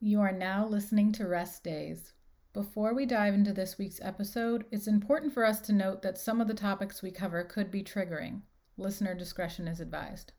You are now listening to Rest Days. Before we dive into this week's episode, it's important for us to note that some of the topics we cover could be triggering. Listener discretion is advised.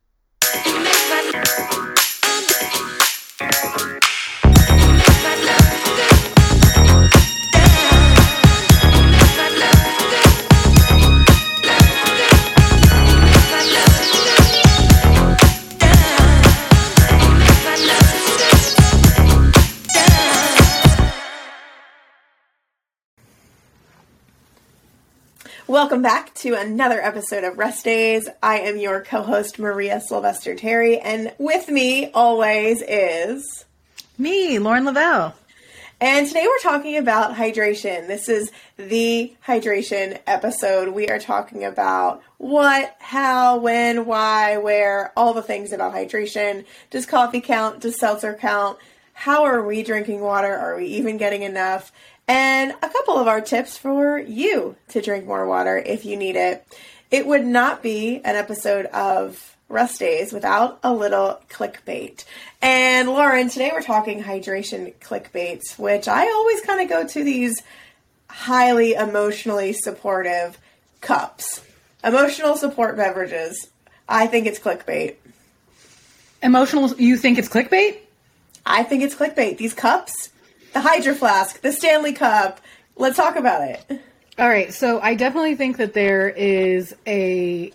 Welcome back to another episode of Rest Days. I am your co host, Maria Sylvester Terry, and with me always is. Me, Lauren Leavell. And today we're talking about hydration. This is the hydration episode. We are talking about what, how, when, why, where, all the things about hydration. Does coffee count? Does seltzer count? How are we drinking water? Are we even getting enough? And a couple of our tips for you to drink more water if you need it. It would not be an episode of Rest Days without a little clickbait. And Lauren, today we're talking hydration clickbaits, which I always kind of go to these highly emotionally supportive cups. Emotional support beverages. I think it's clickbait. Emotional, you think it's clickbait? I think it's clickbait. These cups, the Hydro Flask, the Stanley Cup. Let's talk about it. All right, so I definitely think that there is a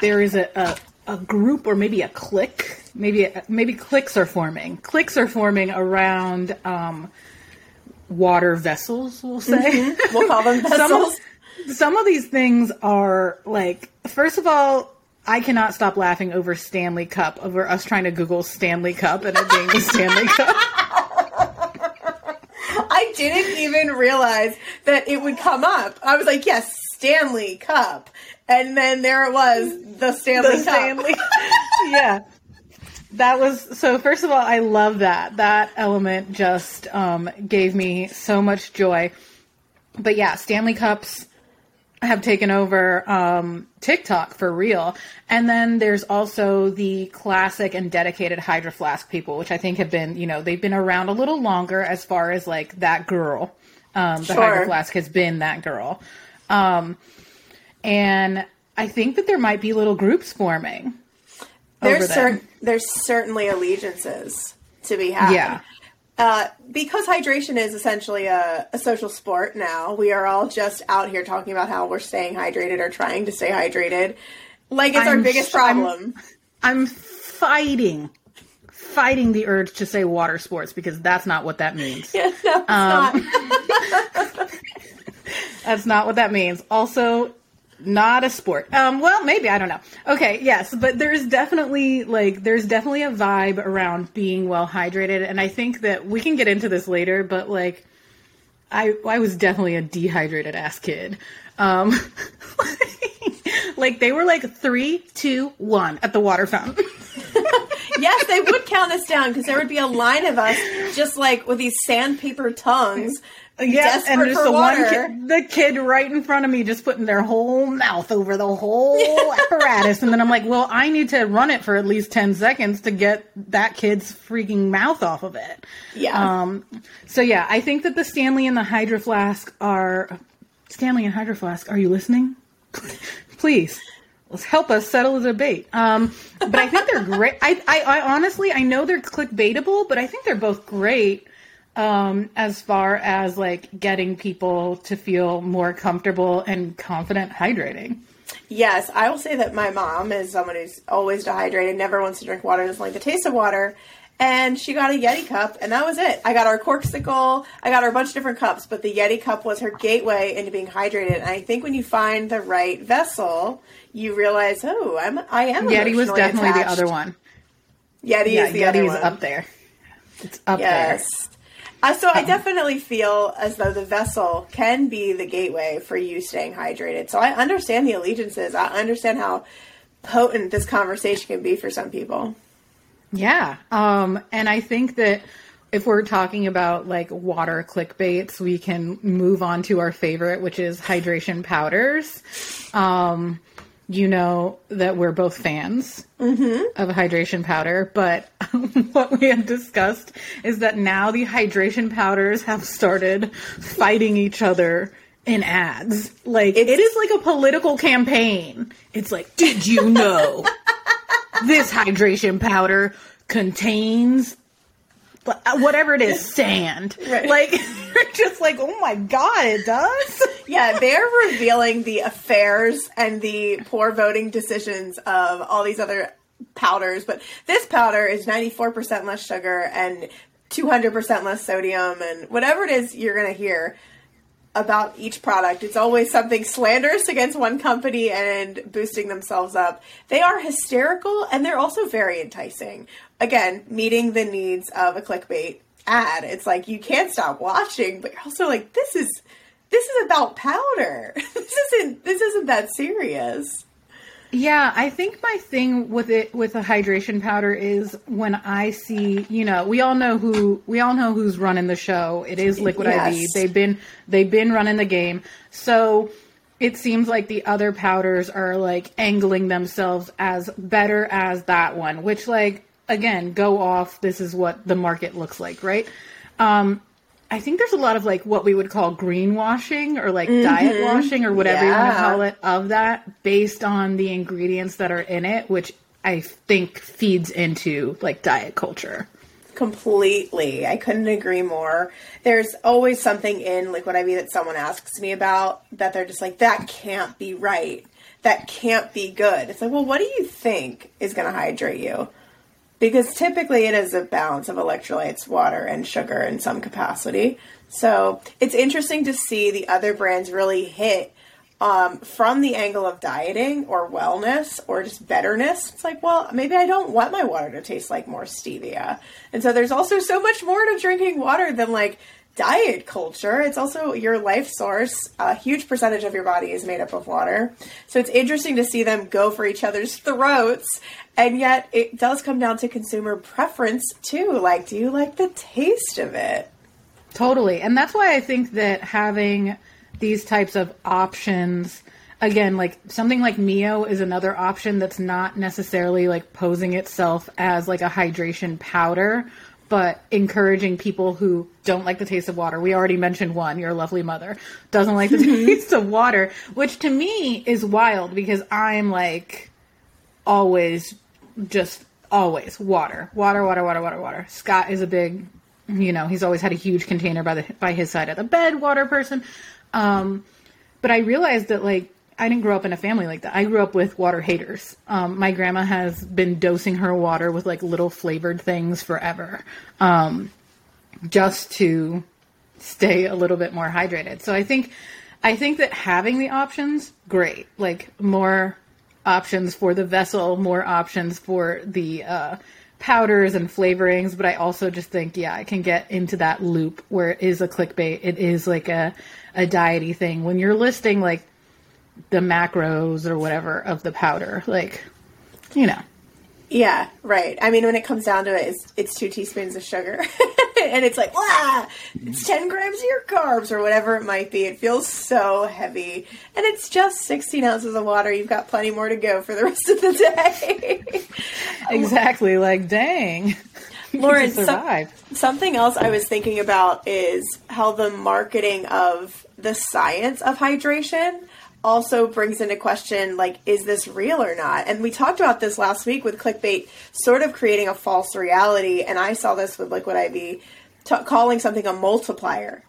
there is a, a, a group or maybe a clique, maybe maybe cliques are forming. Cliques are forming around um, water vessels. We'll say mm-hmm. we'll call them vessels. some, of, some of these things are like first of all. I cannot stop laughing over Stanley Cup, over us trying to Google Stanley Cup and it being the Stanley Cup. Didn't even realize that it would come up. I was like, yes, Stanley Cup. And then there it was, the Stanley the Cup. Stanley. yeah. That was so. First of all, I love that. That element just um, gave me so much joy. But yeah, Stanley Cups have taken over um, TikTok for real. And then there's also the classic and dedicated Hydro Flask people, which I think have been, you know, they've been around a little longer as far as like that girl. Um, the sure. Hydro Flask has been that girl. Um, and I think that there might be little groups forming. There's, cer- there's certainly allegiances to be had. Yeah. Uh, because hydration is essentially a, a, social sport now, we are all just out here talking about how we're staying hydrated or trying to stay hydrated. Like it's I'm, our biggest problem. I'm, I'm, fighting, fighting the urge to say water sports because that's not what that means. Yeah, no, it's um, not. that's not what that means. Also, not a sport. Um, well, maybe I don't know. Okay, yes, but there's definitely like there's definitely a vibe around being well hydrated, and I think that we can get into this later. But like, I I was definitely a dehydrated ass kid. Um, like they were like three, two, one at the water fountain. yes, they would count us down because there would be a line of us just like with these sandpaper tongues Yes, and just the water. one kid, the kid right in front of me, just putting their whole mouth over the whole apparatus, and then I'm like, well, I need to run it for at least ten seconds to get that kid's freaking mouth off of it. Yeah. Um. So yeah, I think that the Stanley and the Hydro Flask are Stanley and Hydro Flask. Are you listening? Please. Help us settle the debate. Um, but I think they're great. I, I, I honestly, I know they're clickbaitable, but I think they're both great um, as far as like getting people to feel more comfortable and confident hydrating. Yes, I will say that my mom is someone who's always dehydrated, never wants to drink water, doesn't like the taste of water. And she got a Yeti cup, and that was it. I got her Corkcicle, I got her a bunch of different cups, but the Yeti cup was her gateway into being hydrated. And I think when you find the right vessel, you realize, oh, I'm I am. Yeti was definitely attached. the other one. Yeti yeah, is the Yeti other one. up there. It's up yes. there. Uh, so I definitely feel as though the vessel can be the gateway for you staying hydrated. So I understand the allegiances. I understand how potent this conversation can be for some people. Yeah. Um, and I think that if we're talking about like water clickbaits, we can move on to our favorite, which is hydration powders. Um, you know that we're both fans Mm-hmm. of hydration powder, but what we had discussed is that now the hydration powders have started fighting each other in ads. Like It's- it is like a political campaign. It's like, did you know this hydration powder contains whatever it is, sand. Right. Like just like, oh my god, it does. Yeah, they're revealing the affairs and the poor voting decisions of all these other powders, but this powder is 94% less sugar and 200% less sodium and whatever it is you're going to hear about each product. It's always something slanderous against one company and boosting themselves up. They are hysterical and they're also very enticing. Again, meeting the needs of a clickbait ad. It's like you can't stop watching, but you're also like, this is this is about powder. this isn't this isn't that serious. Yeah, I think my thing with it with a hydration powder is when I see, you know, we all know who we all know who's running the show. It is Liquid IV. They've been they've been running the game. So it seems like the other powders are like angling themselves as better as that one, which like again, go off. This is what the market looks like, right? Um I think there's a lot of like what we would call greenwashing or like mm-hmm. diet washing or whatever you want to call it of that based on the ingredients that are in it, which I think feeds into like diet culture. Completely. I couldn't agree more. There's always something in Liquid IV that someone asks me about that they're just like, that can't be right. That can't be good. It's like, well, what do you think is going to hydrate you? Because typically it is a balance of electrolytes, water, and sugar in some capacity. So it's interesting to see the other brands really hit um, from the angle of dieting or wellness or just betterness. It's like, well, maybe I don't want my water to taste like more stevia. And so there's also so much more to drinking water than like diet culture. It's also your life source. A huge percentage of your body is made up of water. So it's interesting to see them go for each other's throats. And yet it does come down to consumer preference too. Like, do you like the taste of it? Totally. And that's why I think that having these types of options again like something like Mio is another option that's not necessarily like posing itself as like a hydration powder but encouraging people who don't like the taste of water. We already mentioned one, your lovely mother, doesn't like the taste of water, which to me is wild because I'm like always just always water, water, water, water, water, water. Scott is a big, you know, he's always had a huge container by the by his side of the bed, water person. Um, but I realized that like I didn't grow up in a family like that. I grew up with water haters. Um, my grandma has been dosing her water with like little flavored things forever, um, just to stay a little bit more hydrated. So I think I think that having the options, great. Like more options for the vessel, more options for the uh, powders and flavorings. But I also just think, yeah, I can get into that loop where it is a clickbait. It is like a a diety thing when you're listing like the macros or whatever of the powder, like you know. Yeah, right. I mean, when it comes down to it, it's, it's two teaspoons of sugar. and it's like, wow, it's 10 grams of your carbs or whatever it might be. It feels so heavy. And it's just 16 ounces of water. You've got plenty more to go for the rest of the day. Exactly, like dang. Lauren, some- survive. something else I was thinking about is how the marketing of the science of hydration also brings into question like is this real or not? And we talked about this last week with clickbait sort of creating a false reality. And i saw this with liquid iv t- calling something a multiplier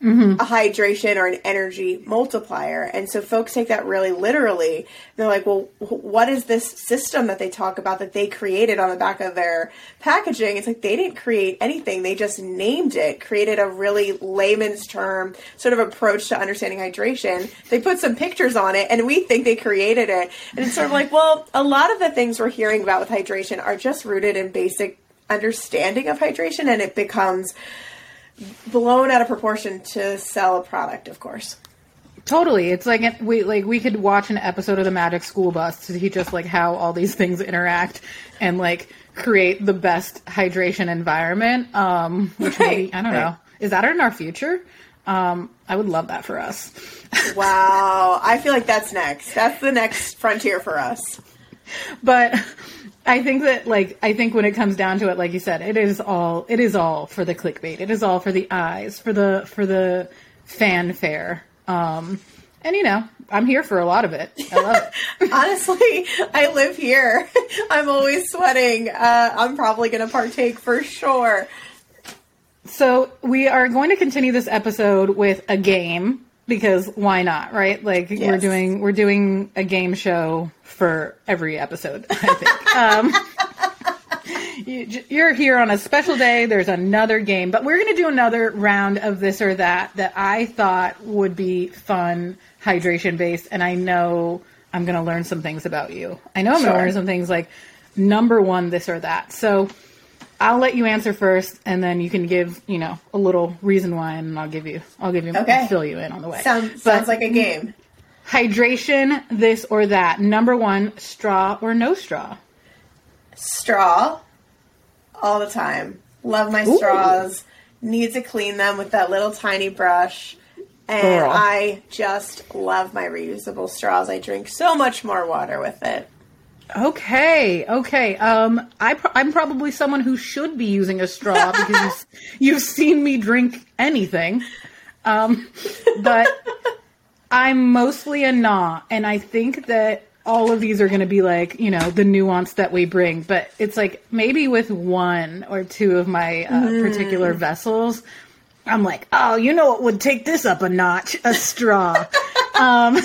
Mm-hmm. a hydration or an energy multiplier. And so folks take that really literally. They're like, well, what is this system that they talk about that they created on the back of their packaging? It's like they didn't create anything. They just named it, created a really layman's term sort of approach to understanding hydration. They put some pictures on it and we think they created it. And it's sort of like, well, a lot of the things we're hearing about with hydration are just rooted in basic understanding of hydration and it becomes blown out of proportion to sell a product, of course. Totally. It's like it- we like we could watch an episode of the Magic School Bus to teach us like how all these things interact and like create the best hydration environment. Um, which maybe I don't right. know. Is that in our future? Um, I would love that for us. Wow. I feel like that's next. That's the next frontier for us. but I think that like I think when it comes down to it, like you said, it is all it is all for the clickbait. It is all for the eyes, for the for the fanfare. Um, and you know, I'm here for a lot of it. I love it. Honestly, I live here. I'm always sweating. Uh, I'm probably going to partake for sure. So we are going to continue this episode with a game because why not, right? Like we're doing we're doing a game show for every episode. I think. um, you, you're here on a special day. There's another game, but we're going to do another round of this or that that I thought would be fun, hydration based, and I know I'm going to learn some things about you. I know I'm going to learn some things like number one, this or that. So. I'll let you answer first, and then you can give you know a little reason why, and I'll give you I'll give you Okay. fill you in on the way. Sounds, But sounds like a game. hydration, this or that. Number one, straw or no straw. Straw all the time. Love my Ooh. straws. Need to clean them with that little tiny brush. And Girl. I just love my reusable straws. I drink so much more water with it. Okay, okay. Um, I pro- I'm probably someone who should be using a straw because you've, seen me drink anything. Um, but I'm mostly a nah, and I think that all of these are going to be like you know the nuance that we bring. But it's like maybe with one or two of my uh, particular vessels, I'm like, oh, you know what would take this up a notch? A straw. um,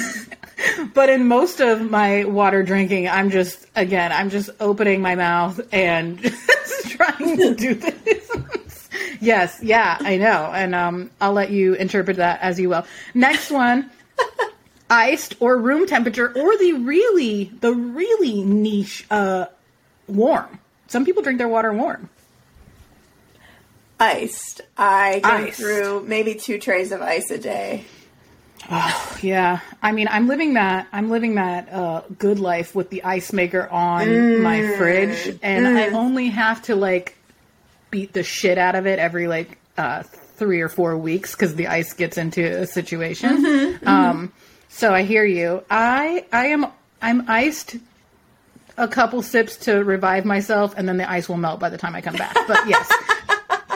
but in most of my water drinking, I'm just again, I'm just opening my mouth and just trying to do this. yes, yeah, I know, and um, I'll let you interpret that as you will. Next one. Iced or room temperature, or the really, the really niche, uh, warm. Some people drink their water warm. Iced. I go Iced. through maybe two trays of ice a day. Oh, yeah, I mean, I'm living that. I'm living that uh, good life with the ice maker on my fridge, and I only have to like beat the shit out of it every like uh, three or four weeks because the ice gets into a situation. Um, so I hear you. I I am I'm iced a couple sips to revive myself, and then the ice will melt by the time I come back. But yes,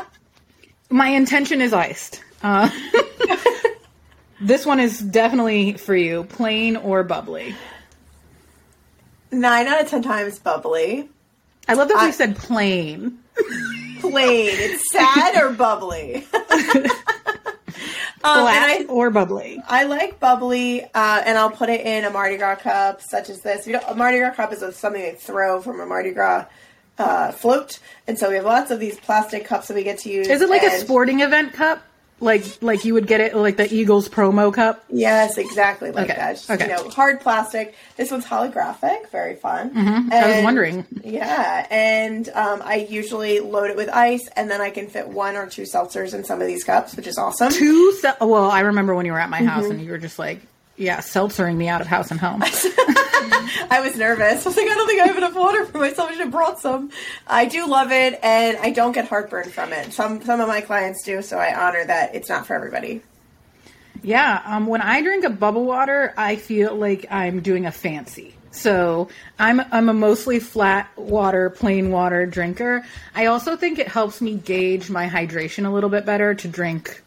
my intention is iced. Uh, this one is definitely for you, plain or bubbly. Nine out of ten times bubbly. I love that I- you said plain. Plain. It's sad or bubbly. um, Flat I, or bubbly. I like bubbly, uh, and I'll put it in a Mardi Gras cup, such as this. We a Mardi Gras cup is something they throw from a Mardi Gras uh, float, and so we have lots of these plastic cups that we get to use. Is it like a sporting event cup? Like like you would get it like the Eagles promo cup? Yes, exactly like Okay, that. Just, okay. You know, hard plastic. This one's holographic, very fun. Mm-hmm. I was wondering. Yeah, and um, I usually load it with ice, and then I can fit one or two seltzers in some of these cups, which is awesome. Two se- well, I remember when you were at my house Mm-hmm. and you were just like, yeah, seltzering me out of house and home. I was nervous. I was like, I don't think I have enough water for myself. I should have brought some. I do love it, and I don't get heartburn from it. Some some of my clients do, so I honor that it's not for everybody. Yeah, um, when I drink a bubble water, I feel like I'm doing a fancy. So I'm I'm a mostly flat water, plain water drinker. I also think it helps me gauge my hydration a little bit better to drink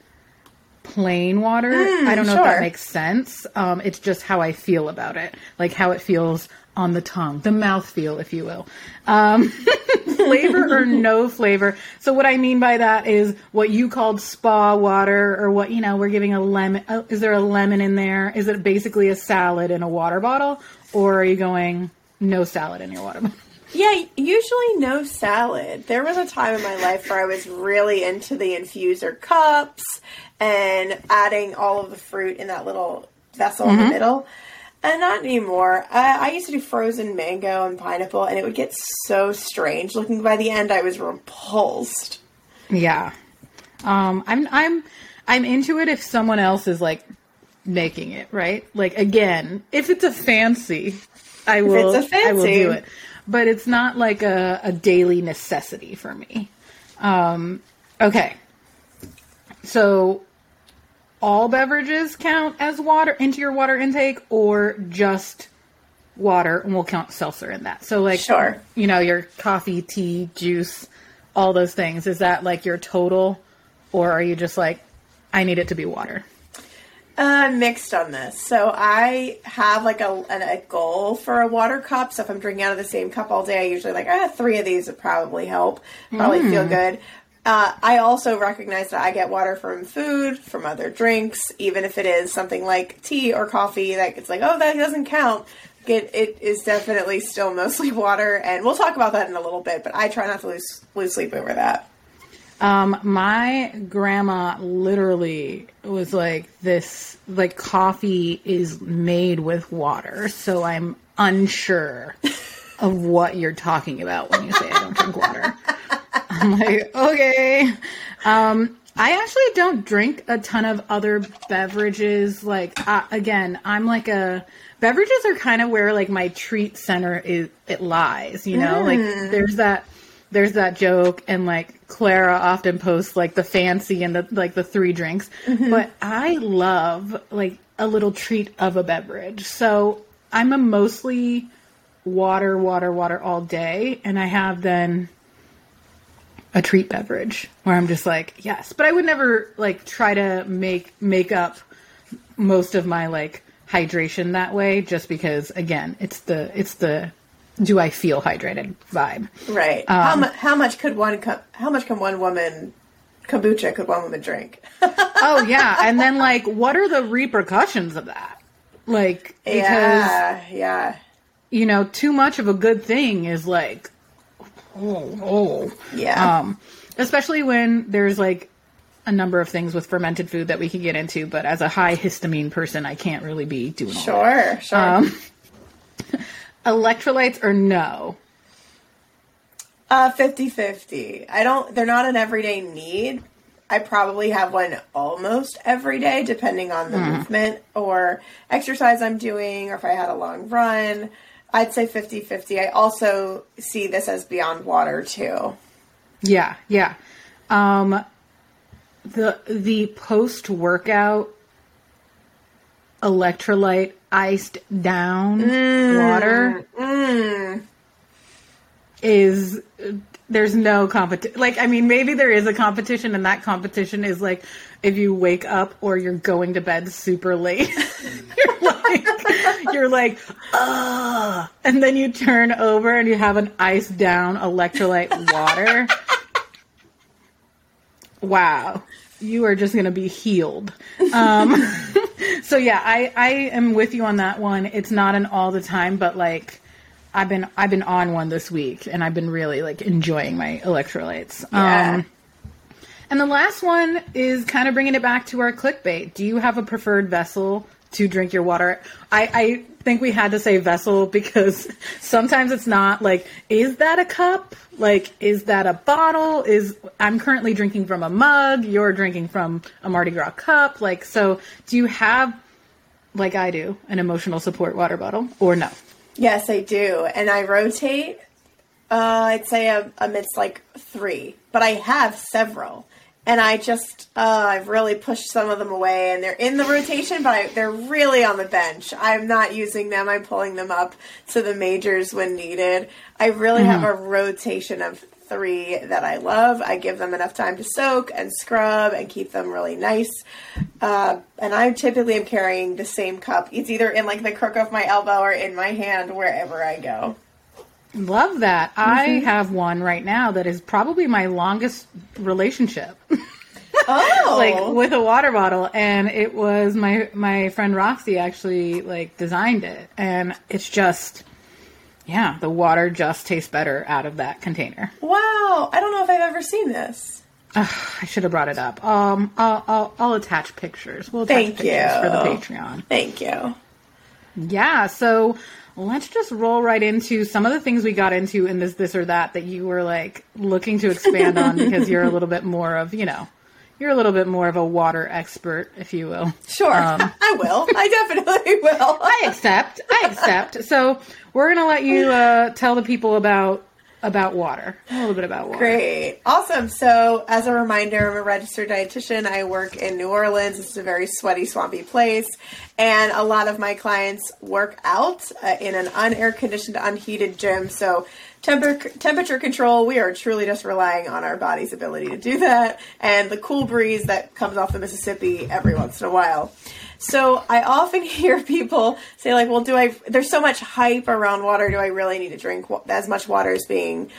plain water. I don't know if that makes sense. Um, it's just how I feel about it, like how it feels on the tongue, the mouth feel, if you will. Um, flavor or no flavor. So what I mean by that is what you called spa water, or what you know we're giving a lemon. Oh, is there a lemon in there? Is it basically a salad in a water bottle, or are you going no salad in your water bottle? Yeah, usually no salad. There was a time in my life where I was really into the infuser cups and adding all of the fruit in that little vessel in the middle. And not anymore. I, I used to do frozen mango and pineapple, and it would get so strange looking. By the end, I was repulsed. Yeah. Um, I'm I'm I'm into it if someone else is like making it, right? Like again, if it's a fancy, I will it's a I will fancy. do it. But it's not like a, a daily necessity for me. Um, okay. So all beverages count as water into your water intake or just water and we'll count seltzer in that. So like Sure. you know, your coffee, tea, juice, all those things. Is that like your total or are you just like I need it to be water? Uh, mixed on this. So I have like a, an, a goal for a water cup. So if I'm drinking out of the same cup all day, I usually like, ah, three of these would probably help. Probably feel good. Uh, I also recognize that I get water from food, from other drinks, even if it is something like tea or coffee. That it's like, oh, that doesn't count. It, it is definitely still mostly water, and we'll talk about that in a little bit. But I try not to lose lose sleep over that. Um, my grandma literally was like this like coffee is made with water, so I'm unsure of what you're talking about when you say I don't drink water. I'm like, okay. Um, I actually don't drink a ton of other beverages. Like, uh, again, I'm like a beverages are kind of where like my treat center is it lies. You know, like there's that there's that joke, and like Clara often posts like the fancy and the like the three drinks. But I love like a little treat of a beverage. So I'm a mostly water, water, water all day, and I have then a treat beverage where I'm just like, yes, but I would never like try to make make up most of my like hydration that way just because again, it's the it's the do I feel hydrated vibe. Right. Um, how much? How much could one? Co- how much can one woman kombucha could one woman drink? Oh yeah, and then like what are the repercussions of that? Like because yeah, yeah, you know, too much of a good thing is like oh, oh. yeah. Um, especially when there's like a number of things with fermented food that we can get into, but as a high histamine person, I can't really be doing all that. sure, sure. Um, electrolytes or no? Uh, 50-50. I don't, they're not an everyday need. I probably have one almost every day, depending on the movement or exercise I'm doing, or if I had a long run. I'd say 50-50. I also see this as beyond water too. Yeah, yeah. Um, the the post workout electrolyte iced down water is there's no competition. Like, I mean, maybe there is a competition, and that competition is like if you wake up or you're going to bed super late. you're like, you're like, ugh, and then you turn over and you have an iced down electrolyte water. wow, you are just gonna be healed. Um, so yeah, I I am with you on that one. It's not an all the time, but like. I've been I've been on one this week and I've been really like enjoying my electrolytes. Yeah. Um, and the last one is kind of bringing it back to our clickbait. Do you have a preferred vessel to drink your water? I, I think we had to say vessel because sometimes it's not like, is that a cup? Like, is that a bottle? Is I'm currently drinking from a mug. You're drinking from a Mardi Gras cup. Like, so do you have, like I do, an emotional support water bottle or no? Yes, I do, and I rotate. Uh, I'd say amidst like three, but I have several, and I just uh, I've really pushed some of them away, and they're in the rotation, but I, they're really on the bench. I'm not using them. I'm pulling them up to the majors when needed. I really have a rotation of three that I love. I give them enough time to soak and scrub and keep them really nice. Uh, and I typically am carrying the same cup. It's either in like the crook of my elbow or in my hand wherever I go. Love that. I have one right now that is probably my longest relationship. Oh, like with a water bottle and it was my my friend Roxy actually like designed it and it's just yeah, the water just tastes better out of that container. wow! I don't know if I've ever seen this. Ugh, I should have brought it up. Um, I'll, I'll, I'll attach pictures. We'll attach Thank pictures for the. Patreon. Thank you. Yeah, so let's just roll right into some of the things we got into in this, this or that that you were like looking to expand on because you're a little bit more of, you know, you're a little bit more of a water expert, if you will. Sure, I will. I definitely will. I accept. I accept. So we're gonna let you uh, tell the people about about water. A little bit about water. Great. Awesome. So, as a reminder, I'm a registered dietitian. I work in New Orleans. It's a very sweaty, swampy place. And a lot of my clients work out uh, in an unair conditioned, unheated gym. So, temper- temperature control, we are truly just relying on our body's ability to do that and the cool breeze that comes off the Mississippi every once in a while. So I often hear people say like, well, do I, there's so much hype around water. Do I really need to drink as much water as being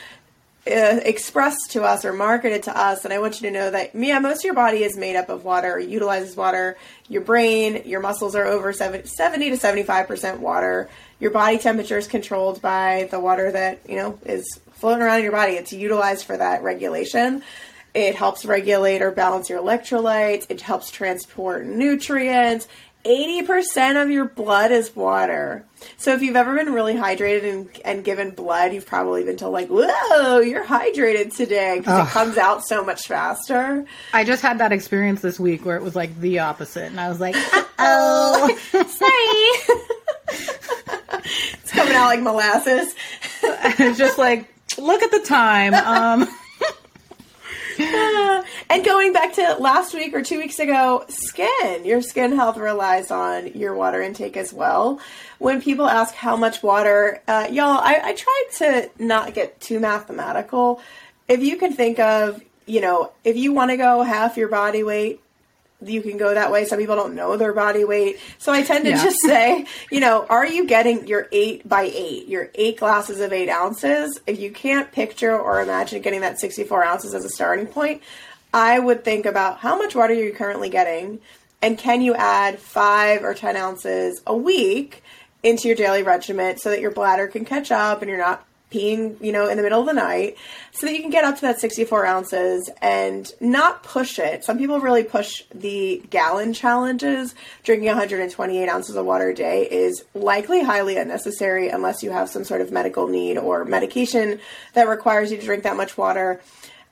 uh, expressed to us or marketed to us? And I want you to know that, yeah, most of your body is made up of water, utilizes water. Your brain, your muscles are over 70, 70 to 75% water. Your body temperature is controlled by the water that, you know, is floating around in your body. It's utilized for that regulation. It helps regulate or balance your electrolytes. It helps transport nutrients. 80% of your blood is water. So if you've ever been really hydrated and, and given blood, you've probably been told like, whoa, you're hydrated today because it comes out so much faster. I just had that experience this week where it was like the opposite. And I was like, oh, sorry. it's coming out like molasses. it's just like, look at the time. Um, and going back to last week or two weeks ago, skin. Your skin health relies on your water intake as well. When people ask how much water, uh, y'all, I, I tried to not get too mathematical. If you can think of, you know, if you want to go half your body weight, you can go that way. Some people don't know their body weight. So I tend to yeah. just say, you know, are you getting your eight by eight, your eight glasses of eight ounces? If you can't picture or imagine getting that 64 ounces as a starting point, I would think about how much water you're currently getting and can you add five or 10 ounces a week into your daily regimen so that your bladder can catch up and you're not peeing, you know, in the middle of the night so that you can get up to that 64 ounces and not push it. Some people really push the gallon challenges. Drinking 128 ounces of water a day is likely highly unnecessary unless you have some sort of medical need or medication that requires you to drink that much water.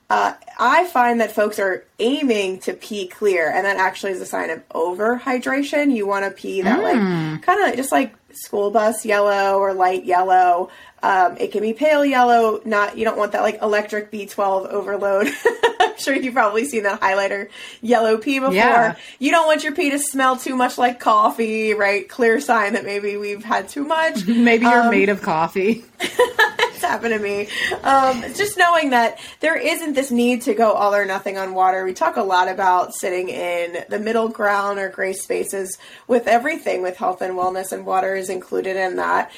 Uh, I find that folks are aiming to pee clear, and that actually is a sign of overhydration. You want to pee that, mm. like, kind of just like school bus yellow or light yellow. Um, it can be pale yellow. Not you don't want that like electric B12 overload. I'm sure you've probably seen that highlighter yellow pee before. Yeah. You don't want your pee to smell too much like coffee, right? Clear sign that maybe we've had too much. maybe you're um, made of coffee. it's happened to me. Um, just knowing that there isn't this need to go all or nothing on water. We talk a lot about sitting in the middle ground or gray spaces with everything with health and wellness, and water is included in that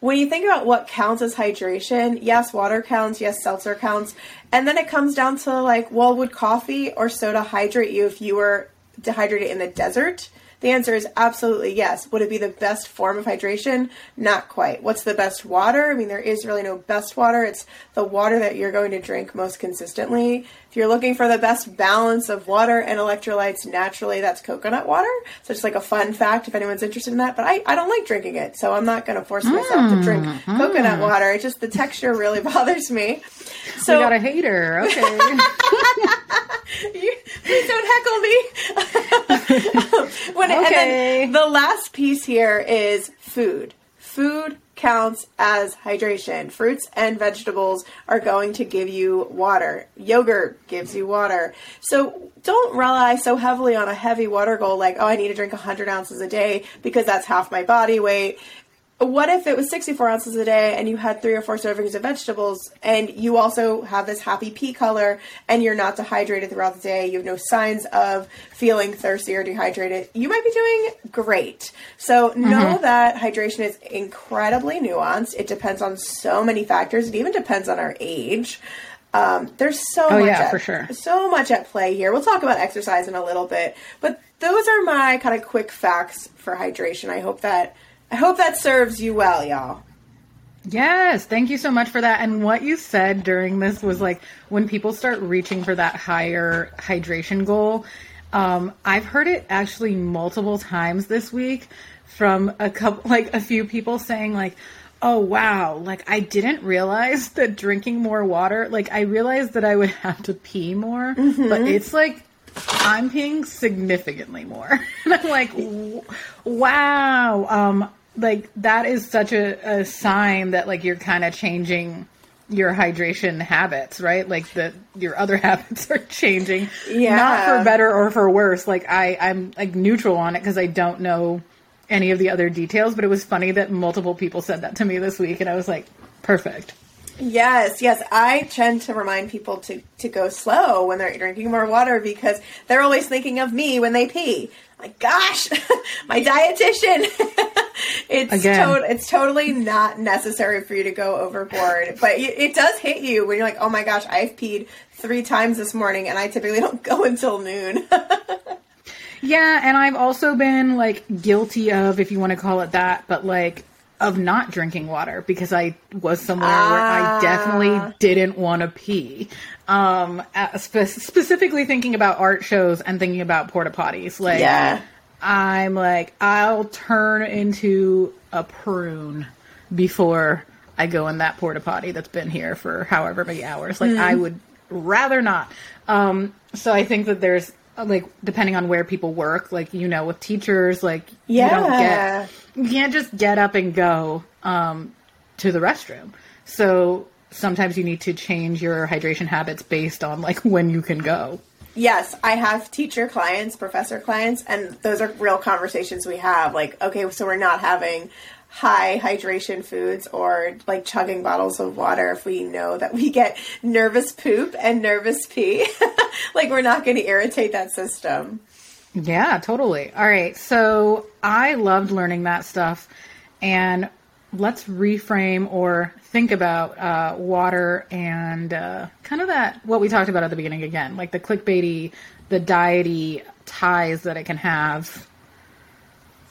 when you think about what counts as hydration, yes, water counts, yes, seltzer counts. And then it comes down to like, well, would coffee or soda hydrate you if you were dehydrated in the desert? The answer is absolutely yes. Would it be the best form of hydration? Not quite. What's the best water? I mean, there is really no best water. It's the water that you're going to drink most consistently. If you're looking for the best balance of water and electrolytes naturally, that's coconut water. So just like a fun fact if anyone's interested in that. But I, I don't like drinking it, so I'm not going to force myself mm, to drink mm. coconut water. It's just the texture really bothers me. So we got a hater. Okay. you, please don't heckle me. when, okay. And then the last piece here is food. Food counts as hydration. Fruits and vegetables are going to give you water. Yogurt gives you water. So don't rely so heavily on a heavy water goal like, oh, I need to drink 100 ounces a day because that's half my body weight what if it was 64 ounces a day and you had three or four servings of vegetables and you also have this happy pee color and you're not dehydrated throughout the day? You have no signs of feeling thirsty or dehydrated. You might be doing great. So mm-hmm. know that hydration is incredibly nuanced. It depends on so many factors. It even depends on our age. Um, there's so oh, much yeah, at, for sure. so much at play here. We'll talk about exercise in a little bit, but those are my kind of quick facts for hydration. I hope that I hope that serves you well, y'all. Yes, thank you so much for that. And what you said during this was like when people start reaching for that higher hydration goal, um, I've heard it actually multiple times this week from a couple, like a few people saying like, "Oh wow, like I didn't realize that drinking more water, like I realized that I would have to pee more, mm-hmm. but it's like I'm peeing significantly more." and I'm like, "Wow." Um like that is such a, a sign that like you're kind of changing your hydration habits, right? Like that your other habits are changing. Yeah. Not for better or for worse. Like I, I'm like neutral on it because I don't know any of the other details, but it was funny that multiple people said that to me this week and I was like, perfect. Yes, yes. I tend to remind people to, to go slow when they're drinking more water because they're always thinking of me when they pee. Like, gosh, my dietitian. it's Again. to- it's totally not necessary for you to go overboard, but it, it does hit you when you're like, oh my gosh, I've peed three times this morning, and I typically don't go until noon. Yeah, and I've also been like guilty of, if you want to call it that, but like of not drinking water because I was somewhere where I Ah. definitely didn't want to pee. Um, spe- specifically thinking about art shows and thinking about porta potties. Like, yeah. I'm like, I'll turn into a prune before I go in that porta potty that's been here for however many hours. Like, I would rather not. Um, so I think that there's like depending on where people work, like you know, with teachers, like you don't get you can't just get up and go um, to the restroom. So sometimes you need to change your hydration habits based on like when you can go. Yes, I have teacher clients, professor clients, and those are real conversations we have. Like, okay, so we're not having high hydration foods or like chugging bottles of water if we know that we get nervous poop and nervous pee. like, we're not going to irritate that system. Yeah, totally. All right. So I loved learning that stuff. And let's reframe or think about uh, water and uh, kind of that, what we talked about at the beginning again, like the clickbaity, the diety ties that it can have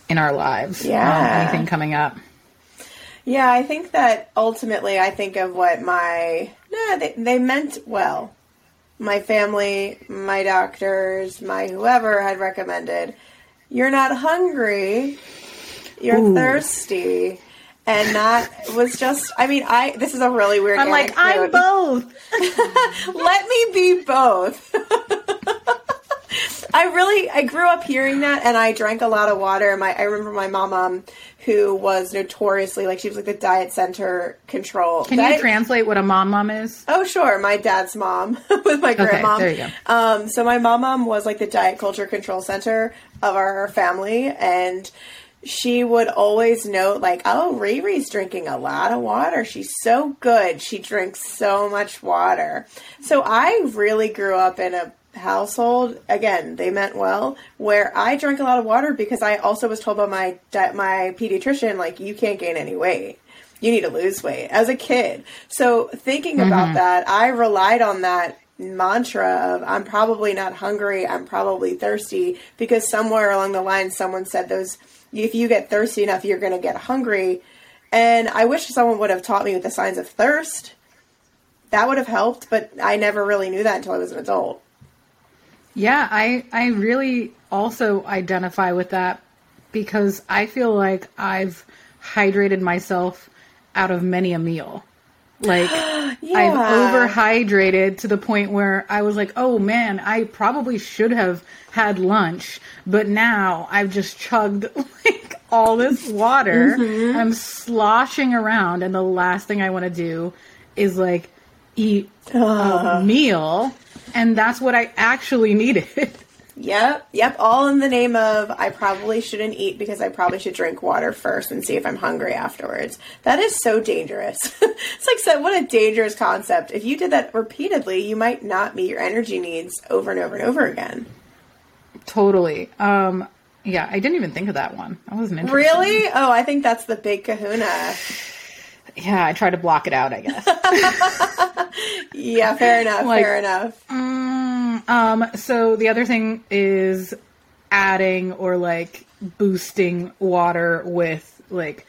in our lives. Um, Yeah. anything coming up. Yeah, I think that ultimately I think of what my, nah, they, they meant well. My family, my doctors, my whoever had recommended, you're not hungry, you're Ooh. thirsty. And that was just, I mean, I, this is a really weird I'm like, I'm both. Let me be both. I really I grew up hearing that and I drank a lot of water. My I remember my mom um, who was notoriously like she was like the diet center control. Can diet- you translate what a mom mom is? Oh sure, my dad's mom with my grandma. there you go. Um, so my mom mom was like the diet culture control center of our family, and she would always note like, "Oh, Riri's drinking a lot of water. She's so good. She drinks so much water." So I really grew up in a household again they meant well where i drank a lot of water because i also was told by my my pediatrician like you can't gain any weight you need to lose weight as a kid. So thinking about mm-hmm. that, I relied on that mantra of I'm probably not hungry, I'm probably thirsty because somewhere along the line someone said those if you get thirsty enough you're going to get hungry. And I wish someone would have taught me the signs of thirst. That would have helped, but I never really knew that until I was an adult. Yeah, I I really also identify with that because I feel like I've hydrated myself out of many a meal. Like I've overhydrated to the point where I was like, "Oh man, I probably should have had lunch, but now I've just chugged like all this water. Mm-hmm. I'm sloshing around and the last thing I want to do is like eat a meal." And that's what I actually needed. Yep, yep. All in the name of I probably shouldn't eat because I probably should drink water first and see if I'm hungry afterwards. That is so dangerous. it's like so what a dangerous concept. If you did that repeatedly, you might not meet your energy needs over and over and over again. Totally. Um, yeah, I didn't even think of that one. I wasn't interested. Really? Oh, I think that's the big kahuna. Yeah, I try to block it out, I guess. Yeah, fair enough, Like- fair enough. um, so the other thing is adding or like boosting water with like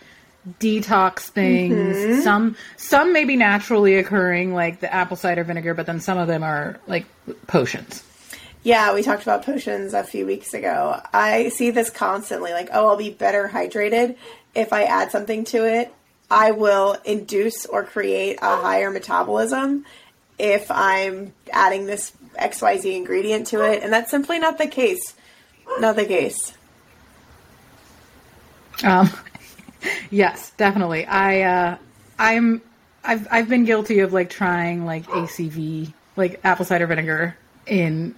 detox things. Some some may be naturally occurring, like the apple cider vinegar, but then some of them are like potions. Yeah, we talked about potions a few weeks ago. I see this constantly like, oh, I'll be better hydrated if I add something to it. I will induce or create a higher metabolism if I'm adding this XYZ ingredient to it. And that's simply not the case. Not the case. Um, yes, definitely. I uh, I'm I've I've been guilty of like trying like ACV, like apple cider vinegar in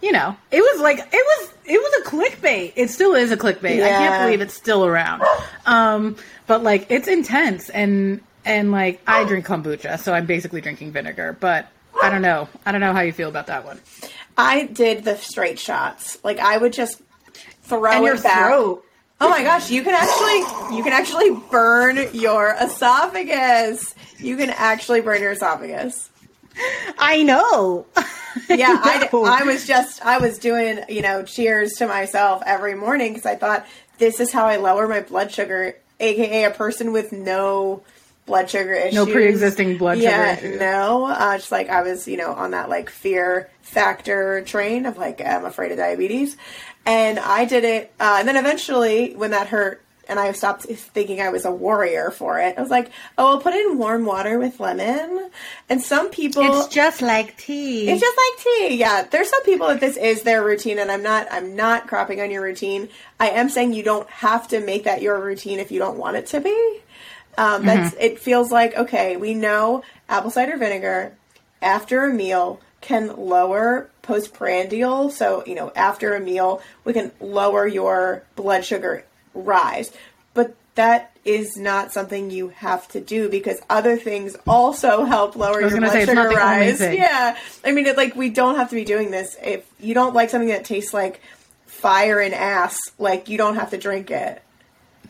you know, it was like it was it was a clickbait. It still is a clickbait. I can't believe it's still around. Um, but like it's intense and and like I drink kombucha, so I'm basically drinking vinegar. But I don't know. I don't know how you feel about that one. I did the straight shots. Like I would just throw And it your back. throat. Oh my gosh, you can actually you can actually burn your esophagus. You can actually burn your esophagus. I know. Yeah, I. I was just I was doing you know cheers to myself every morning because I thought this is how I lower my blood sugar, aka a person with no blood sugar issues, No pre-existing blood sugar yeah, issues. no, uh, just like I was you know on that like fear factor train of like I'm afraid of diabetes, and I did it, uh, and then eventually when that hurt. And I stopped thinking I was a warrior for it. I was like, "Oh, I'll put it in warm water with lemon." And some people, it's just like tea. it's just like tea. Yeah, there's some people that this is their routine, and I'm not. I'm not crapping on your routine. I am saying you don't have to make that your routine if you don't want it to be. Um, that's. It feels like okay. We know apple cider vinegar after a meal can lower postprandial. So you know, after a meal, we can lower your blood sugar rise, but that is not something you have to do because other things also help lower your blood say, sugar rise. Yeah, I mean, it, like we don't have to be doing this. If you don't like something that tastes like fire and ass, like you don't have to drink it.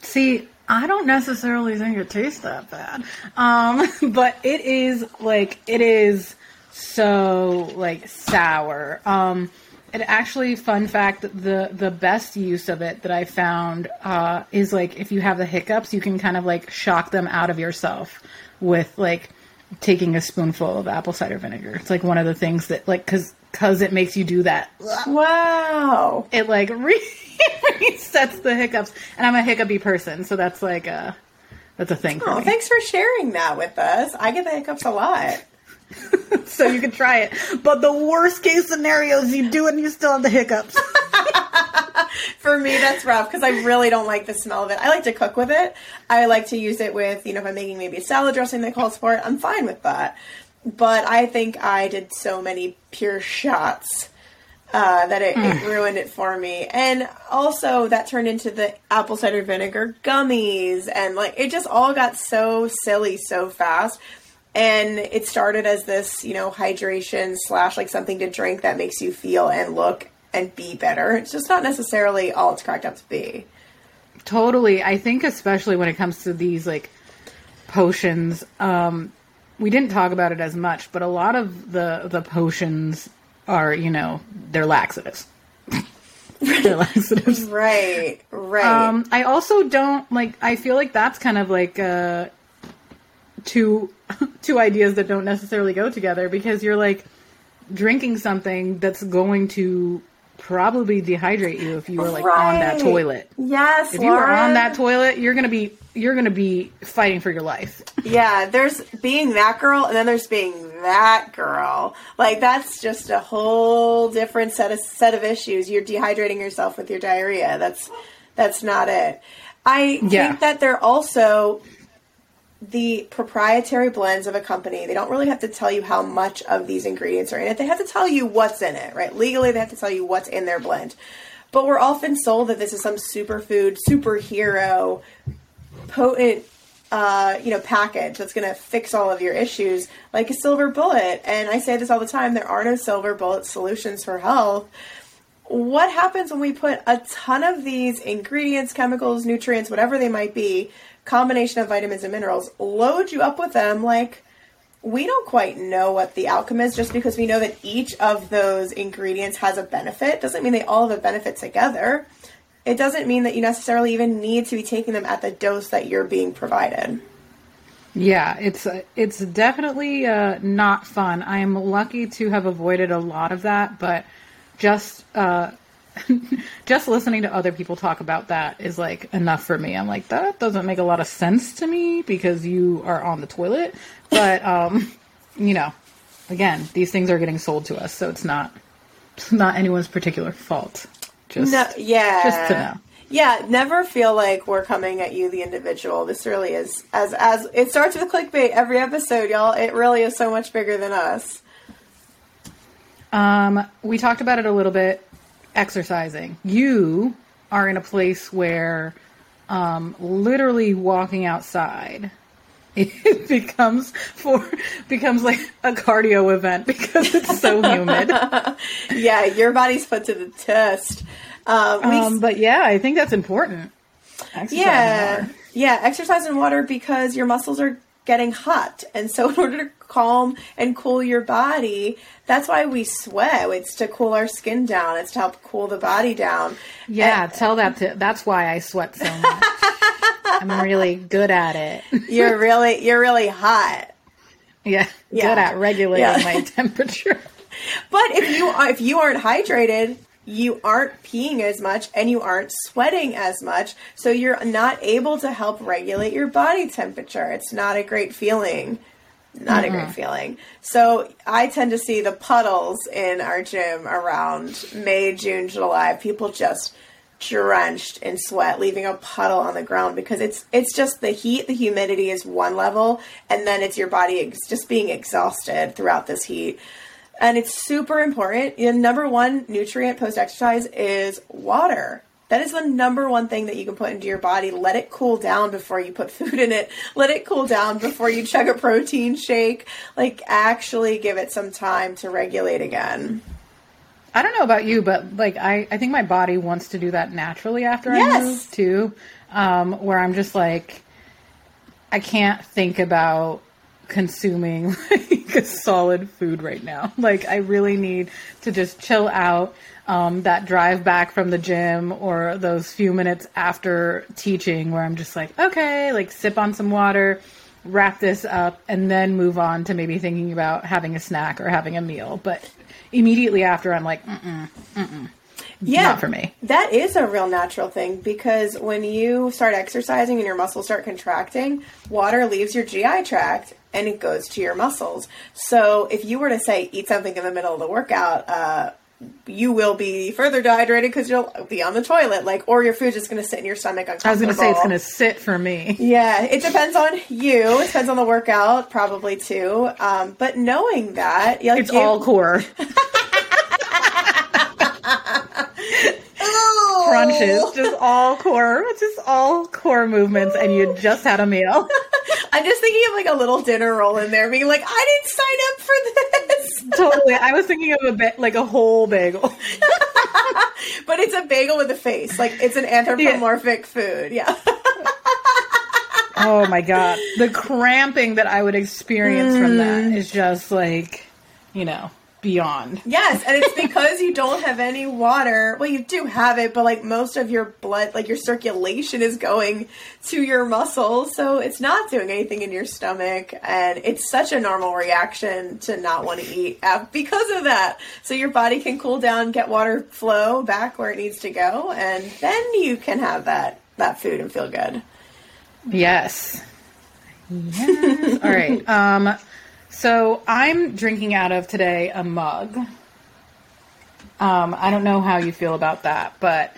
See, I don't necessarily think it tastes that bad. Um, but it is like it is so like sour. Um it actually fun fact the the best use of it that I found uh is like if you have the hiccups, you can kind of like shock them out of yourself with like taking a spoonful of apple cider vinegar. It's like one of the things that like cuz cuz it makes you do that Wow. it like re- resets the hiccups and i'm a hiccupy person so that's like a that's a thing Oh, thanks for sharing that with us. I get the hiccups a lot. so you can try it but the worst case scenario is you do it and you still have the hiccups For me, that's rough because I really don't like the smell of it. I like to cook with it. I like to use it with, you know, if I'm making maybe a salad dressing that calls for it, I'm fine with that. But I think I did so many pure shots uh, that it, it ruined it for me. And also, that turned into the apple cider vinegar gummies. And, like, it just all got so silly so fast. And it started as this, you know, hydration slash like something to drink that makes you feel and look and be better. It's just not necessarily all it's cracked up to be. totally i think especially when it comes to these like potions um we didn't talk about it as much but a lot of the the potions are you know they're laxatives they're laxatives Right, right. Um, I also don't like. I feel like that's kind of like uh, two two ideas that don't necessarily go together because you're like drinking something that's going to probably dehydrate you if you were like on that toilet. yes, If you were on that toilet, you're gonna be you're gonna be fighting for your life. Yeah, there's being that girl, and then there's being that girl. Like that's just a whole different set of set of issues. You're dehydrating yourself with your diarrhea. That's that's not it. I Yeah. think that they're also the proprietary blends of a company. They don't really have to tell you how much of these ingredients are in it. They have to tell you what's in it, right? Legally, they have to tell you what's in their blend. But we're often sold that this is some superfood, superhero, potent uh, you know, package that's going to fix all of your issues, like a silver bullet. And I say this all the time: there are no silver bullet solutions for health. What happens when we put a ton of these ingredients, chemicals, nutrients, whatever they might be, combination of vitamins and minerals, load you up with them like we don't quite know what the outcome is just because we know that each of those ingredients has a benefit doesn't mean they all have a benefit together it doesn't mean that you necessarily even need to be taking them at the dose that you're being provided. Yeah, it's it's definitely uh, not fun. I am lucky to have avoided a lot of that, but just uh, just listening to other people talk about that is like enough for me. I'm like that doesn't make a lot of sense to me because you are on the toilet, but um, you know, again, these things are getting sold to us, so it's not it's not anyone's particular fault. Just No, yeah. just to know. Yeah, never feel like we're coming at you, the individual. This really is as as it starts with clickbait every episode, y'all. It really is so much bigger than us. Um, we talked about it a little bit. Exercising. You are in a place where, um, literally walking outside, it becomes for becomes like a cardio event because it's so humid. Yeah, your body's put to the test. Um, we- Um, but yeah, I think that's important. Exercising yeah, yeah, exercise in water because your muscles are getting hot, and so in order to calm and cool your body, that's why we sweat. It's to cool our skin down. It's to help cool the body down. Yeah, tell that to. That's why I sweat so much. I'm really good at it. You're really, you're really hot. Yeah, Yeah. good at regulating Yeah. my temperature. But if you are, if you aren't hydrated, you aren't peeing as much and you aren't sweating as much, so you're not able to help regulate your body temperature. It's not a great feeling. Not a great mm-hmm. feeling. So I tend to see the puddles in our gym around May, June, July. People just drenched in sweat, leaving a puddle on the ground because it's it's just the heat, the humidity is one level, and then it's your body ex- just being exhausted throughout this heat. And it's super important. The number one nutrient post exercise is water. That is the number one thing that you can put into your body. Let it cool down before you put food in it. Let it cool down before you chug a protein shake. Like, actually give it some time to regulate again. I don't know about you, but like I, I think my body wants to do that naturally after I Yes. move too. Um, where I'm just like, I can't think about consuming like a solid food right now. Like I really need to just chill out. Um, that drive back from the gym or those few minutes after teaching where I'm just like, okay, like sip on some water, wrap this up, and then move on to maybe thinking about having a snack or having a meal. But immediately after, I'm like, mm-mm, Yeah. not for me. That is a real natural thing because when you start exercising and your muscles start contracting, water leaves your GI tract and it goes to your muscles. So if you were to say eat something in the middle of the workout, uh, you will be further dehydrated because you'll be on the toilet, like, or your food's just going to sit in your stomach. I was going to say it's going to sit for me. Yeah, it depends on you. It depends on the workout, probably too. Um, but knowing that, like, It's you- all core crunches, just all core, just all core movements, and you just had a meal. I'm just thinking of like a little dinner roll in there, being like, I didn't sign up for this. Totally. I was thinking of a bit like a whole bagel. but it's a bagel with a face. Like it's an anthropomorphic food. Yeah. Oh my god, the cramping that I would experience from Mm. that is just like, you know, beyond. yes, and it's because you don't have any water. Well, you do have it, but like most of your blood, like your circulation is going to your muscles, so it's not doing anything in your stomach, and it's such a normal reaction to not want to eat because of that. So your body can cool down, get water flow back where it needs to go, and then you can have that that food and feel good. Yes. Yes. All right. Um, so I'm drinking out of today a mug. Um, I don't know how you feel about that, but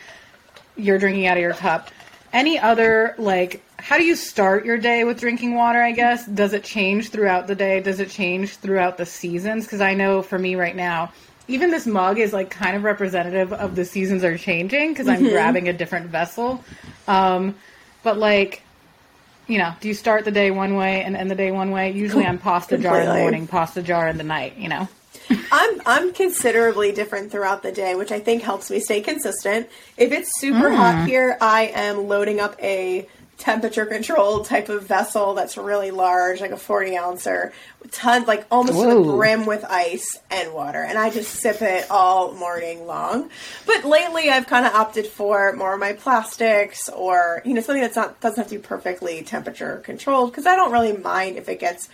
you're drinking out of your cup. Any other like? How do you start your day with drinking water? I guess does it change throughout the day? Does it change throughout the seasons? Because I know for me right now, even this mug is like kind of representative of the seasons are changing because I'm grabbing a different vessel. Um, but like you know, do you start the day one way and end the day one way? Usually I'm pasta jar in the morning, pasta jar in the night, you know? I'm I'm considerably different throughout the day, which I think helps me stay consistent. If it's super Mm. hot here, I am loading up a temperature controlled type of vessel that's really large, like a 40 ouncer, tons, like almost to the brim with ice and water, and I just sip it all morning long. But lately, I've kind of opted for more of my plastics, or you know, something that's not doesn't have to be perfectly temperature controlled, because I don't really mind if it gets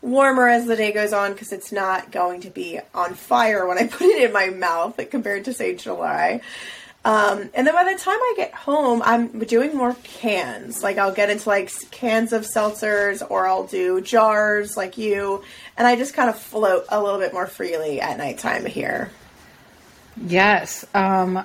warmer as the day goes on because it's not going to be on fire when I put it in my mouth like, compared to say July. Um, and then by the time I get home, I'm doing more cans. Like I'll get into like cans of seltzers or I'll do jars like you. And I just kind of float a little bit more freely at nighttime here. Yes. Um,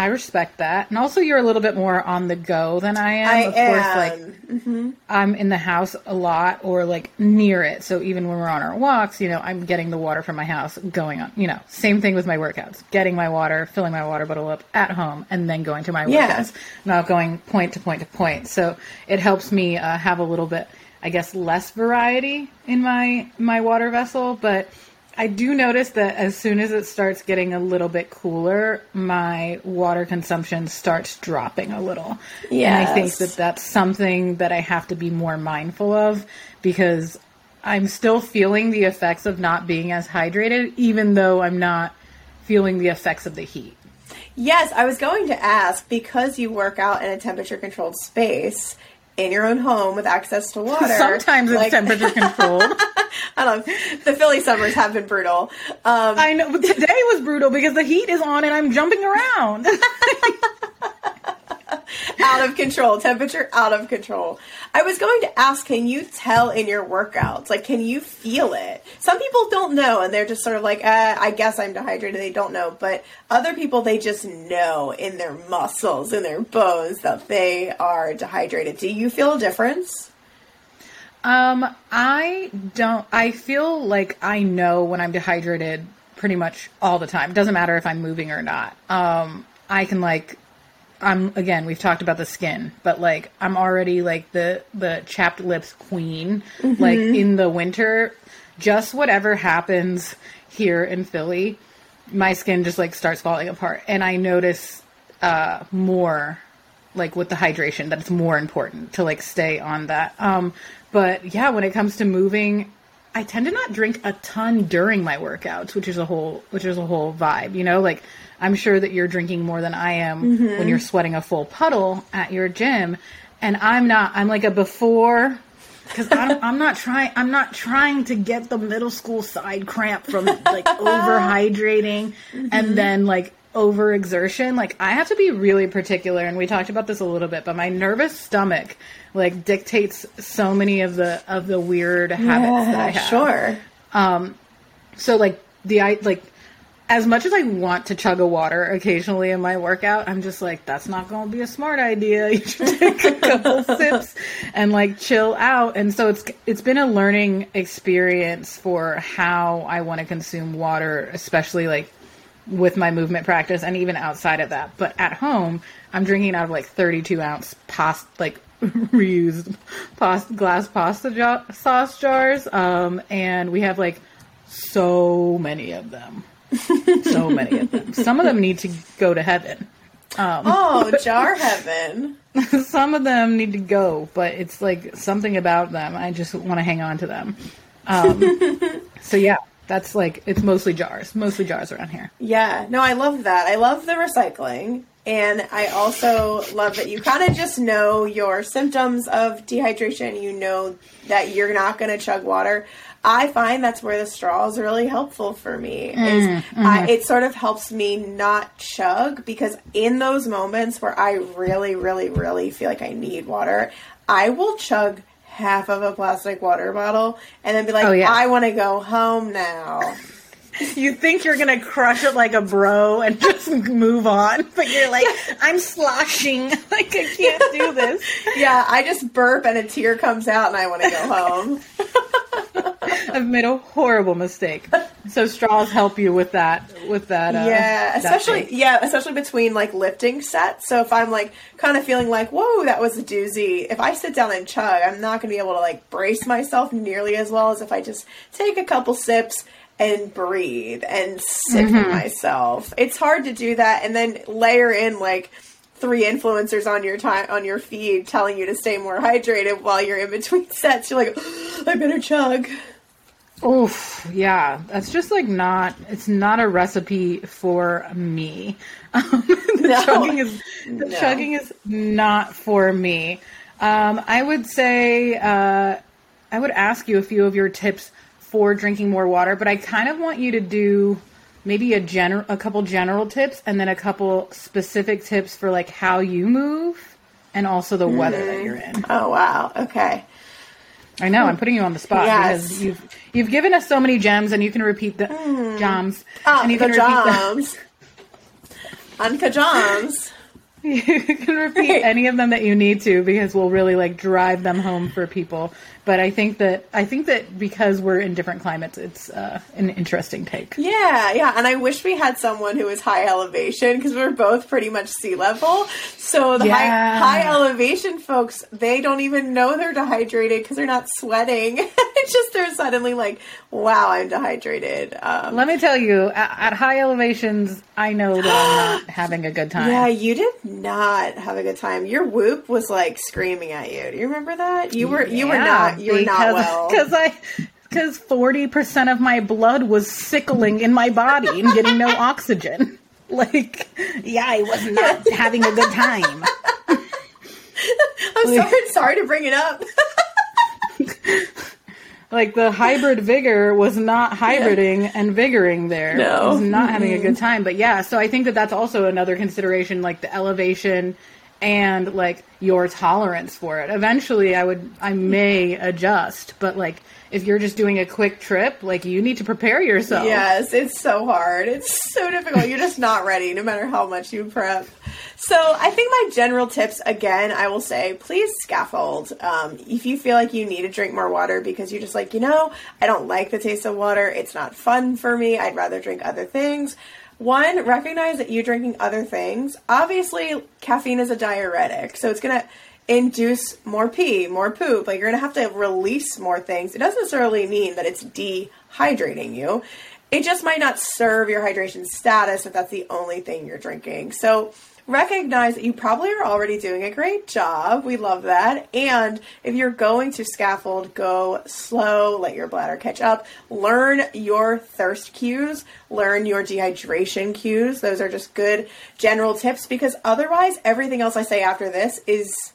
I respect that. And also, you're a little bit more on the go than I am. I of am. course, like I'm in the house a lot or like near it. So even when we're on our walks, you know, I'm getting the water from my house, going on. You know, same thing with my workouts. Getting my water, filling my water bottle up at home, and then going to my Yeah. workouts. Not going point to point to point. So it helps me uh, have a little bit, I guess, less variety in my my water vessel, but. I do notice that as soon as it starts getting a little bit cooler, my water consumption starts dropping a little. And I think that that's something that I have to be more mindful of because I'm still feeling the effects of not being as hydrated, even though I'm not feeling the effects of the heat. Yes, I was going to ask because you work out in a temperature controlled space in your own home with access to water. Sometimes it's temperature controlled. I don't know. The Philly summers have been brutal. Um, I know, but today was brutal because the heat is on and I'm jumping around. out of control. Temperature out of control. I was going to ask, can you tell in your workouts? Like, can you feel it? Some people don't know, and they're just sort of like, uh, I guess I'm dehydrated. They don't know. But other people, they just know in their muscles, in their bones, that they are dehydrated. Do you feel a difference? Um, I don't. I feel like I know when I'm dehydrated pretty much all the time. It doesn't matter if I'm moving or not. Um, I can like. I'm again. We've talked about the skin, but like I'm already like the the chapped lips queen. Like in the winter, just whatever happens here in Philly, my skin just like starts falling apart, and I notice uh more like with the hydration that it's more important to like stay on that um but yeah when it comes to moving i tend to not drink a ton during my workouts which is a whole which is a whole vibe you know? Like i'm sure that you're drinking more than i am mm-hmm. when you're sweating a full puddle at your gym. And i'm not i'm like a before because I'm not trying. I'm not trying to get the middle school side cramp from like overhydrating. And mm-hmm. then like overexertion. Like I have to be really particular, and we talked about this a little bit. But my nervous stomach like dictates so many of the of the weird habits that I have. Sure. Um, so like the I like as much as I want to chug a water occasionally in my workout, I'm just like that's not going to be a smart idea. You should take a couple sips and like chill out. And so it's it's been a learning experience for how I want to consume water, especially like with my movement practice and even outside of that. But at home, I'm drinking out of like 32 ounce past like reused pasta glass pasta sauce jars, um, and we have like so many of them. so many of them. Some of them need to go to heaven. Oh, jar heaven. Some of them need to go, but it's like something about them. I just want to hang on to them. Um, so yeah, that's like it's mostly jars, mostly jars around here. Yeah, no, I love that. I love the recycling. And I also love that you kind of just know your symptoms of dehydration. You know that you're not going to chug water. I find that's where the straw is really helpful for me. Is mm, I, mm-hmm. it sort of helps me not chug because in those moments where I really, really, really feel like I need water, I will chug half of a plastic water bottle and then be like, Oh, yeah. I want to go home now. You think you're gonna crush it like a bro and just move on, but you're like, I'm sloshing, like I can't do this. Yeah, I just burp and a tear comes out and I want to go home. I've made a horrible mistake. So straws help you with that. With that. Uh, yeah, especially thing. yeah, especially between like lifting sets. So if I'm like kind of feeling like, whoa, that was a doozy. If I sit down and chug, I'm not going to be able to like brace myself nearly as well as if I just take a couple sips and breathe and sit with myself. It's hard to do that and then layer in like three influencers on your time on your feed telling you to stay more hydrated while you're in between sets. You're like, I better chug. Oof, yeah, that's just like not. It's not a recipe for me. Um, the No. chugging is the No. chugging is not for me. Um, I would say uh, I would ask you a few of your tips for drinking more water, but I kind of want you to do maybe a general, a couple general tips, and then a couple specific tips for like how you move, and also the weather that you're in. Oh wow. Okay. I know I'm putting you on the spot Yes. because you've you've given us so many gems, and you can repeat the gems, Ah, and you can repeat jams. on Kajams. You can repeat any of them that you need to because we'll really like drive them home for people. But I think that I think that because we're in different climates, it's uh, an interesting take. Yeah, yeah, and I wish we had someone who was high elevation because we're both pretty much sea level. So the Yeah. high, high elevation folks, they don't even know they're dehydrated because they're not sweating. it's just they're suddenly like, "Wow, I'm dehydrated." Um, Let me tell you, at, at high elevations, I know that I'm not having a good time. yeah, you did not have a good time. Your whoop was like screaming at you. Do you remember that? You were Yeah, you were not because- well. because I because forty percent of my blood was sickling in my body and getting no oxygen. Like, yeah, I was not having a good time. I'm sorry, sorry to bring it up. Like the hybrid vigor was not hybriding and vigoring there. No. I was not having a good time. But yeah, so I think that that's also another consideration, like the elevation and like your tolerance for it. Eventually, I would, I may adjust, but like if you're just doing a quick trip, like you need to prepare yourself. Yes, it's so hard. It's so difficult. You're just not ready, no matter how much you prep. So, I think my general tips again, I will say, please scaffold. Um, if you feel like you need to drink more water because you're just like, you know, I don't like the taste of water, it's not fun for me, I'd rather drink other things. One, recognize that you drinking other things. Obviously, caffeine is a diuretic, so it's gonna induce more pee, more poop. Like you're gonna have to release more things. It doesn't necessarily mean that it's dehydrating you. It just might not serve your hydration status if that's the only thing you're drinking. So recognize that you probably are already doing a great job. We love that. And if you're going to scaffold, go slow, let your bladder catch up. Learn your thirst cues, learn your dehydration cues. Those are just good general tips because otherwise, everything else I say after this is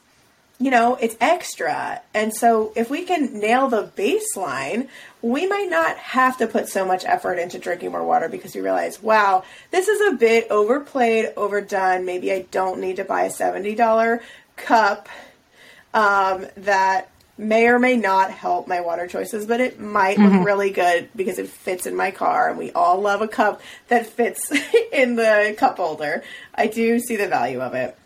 you know, it's extra. And so if we can nail the baseline, we might not have to put so much effort into drinking more water because we realize, wow, this is a bit overplayed, overdone. Maybe I don't need to buy a $70 cup um, that may or may not help my water choices, but it might look really good because it fits in my car, and we all love a cup that fits in the cup holder. I do see the value of it.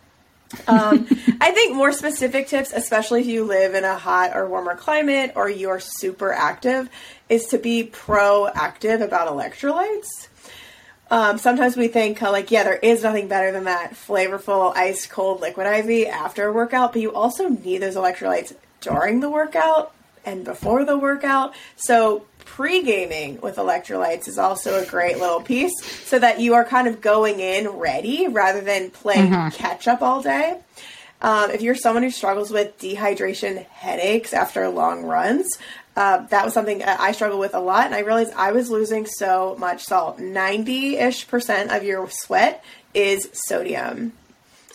Um, I think more specific tips, especially if you live in a hot or warmer climate or you're super active, is to be proactive about electrolytes. Um, sometimes we think, uh, like, yeah, there is nothing better than that flavorful, ice cold liquid IV after a workout, but you also need those electrolytes during the workout and before the workout. So, pre gaming with electrolytes is also a great little piece so that you are kind of going in ready rather than playing catch up all day. Um, if you're someone who struggles with dehydration headaches after long runs, uh, that was something I struggled with a lot, and I realized I was losing so much salt. 90 ish percent of your sweat is sodium.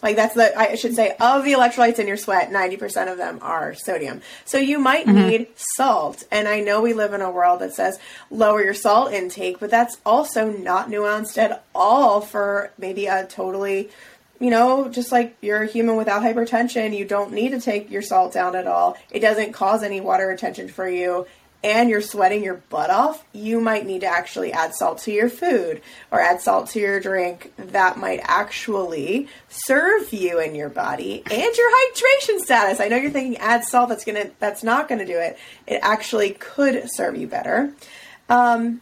Like that's the I should say of the electrolytes in your sweat, 90% of them are sodium. So you might mm-hmm. need salt. And I know we live in a world that says lower your salt intake, but that's also not nuanced at all for maybe a totally you know, just like you're a human without hypertension, you don't need to take your salt down at all. It doesn't cause any water retention for you and you're sweating your butt off, you might need to actually add salt to your food or add salt to your drink. That might actually serve you and your body and your hydration status. I know you're thinking add salt that's gonna that's not gonna do it. It actually could serve you better. Um,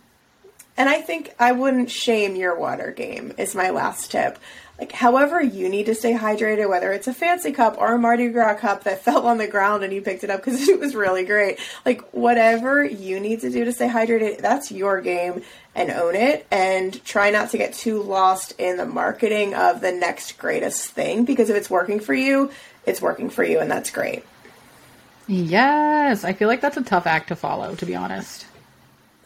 and I think I wouldn't shame your water game is my last tip. Like however you need to stay hydrated, whether it's a fancy cup or a Mardi Gras cup that fell on the ground and you picked it up because it was really great. Like whatever you need to do to stay hydrated, that's your game and own it and try not to get too lost in the marketing of the next greatest thing because if it's working for you, it's working for you and that's great. Yes, I feel like that's a tough act to follow, to be honest.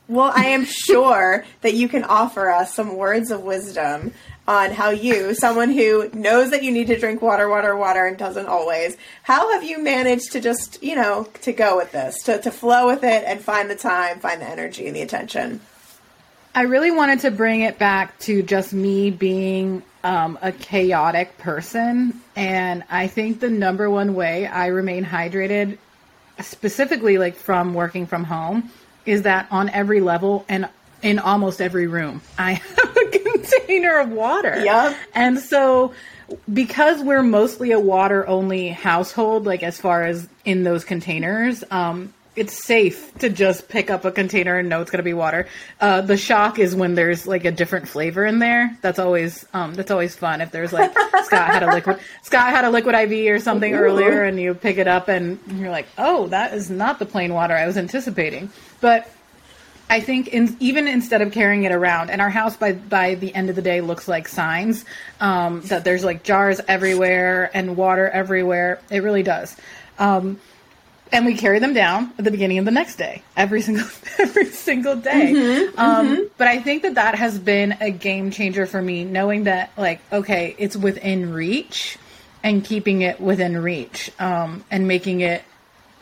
Well, I am sure that you can offer us some words of wisdom on how you, someone who knows that you need to drink water, water, water, and doesn't always, how have you managed to just, you know, to go with this, to, to flow with it and find the time, find the energy and the attention? I really wanted to bring it back to just me being um, a chaotic person. And I think the number one way I remain hydrated, specifically like from working from home, is that on every level and in almost every room, I have a container of water. Yep. And so because we're mostly a water only household, like as far as in those containers, um, it's safe to just pick up a container and know it's going to be water. Uh, the shock is when there's like a different flavor in there. That's always um, that's always fun. If there's like Scott had a liquid Scott had a liquid IV or something Ooh. earlier, and you pick it up and you're like, oh, that is not the plain water I was anticipating. But I think in, even instead of carrying it around, and our house by by the end of the day looks like signs um, that there's like jars everywhere and water everywhere. It really does. Um, and we carry them down at the beginning of the next day, every single every single day. um, But I think that that has been a game changer for me, knowing that like okay, it's within reach, and keeping it within reach, um, and making it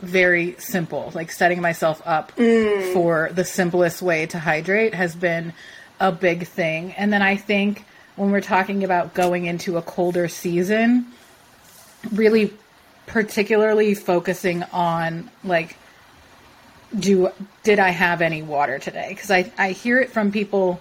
very simple. Like setting myself up for the simplest way to hydrate has been a big thing. And then I think when we're talking about going into a colder season, really particularly focusing on like do did I have any water today? Because I, I hear it from people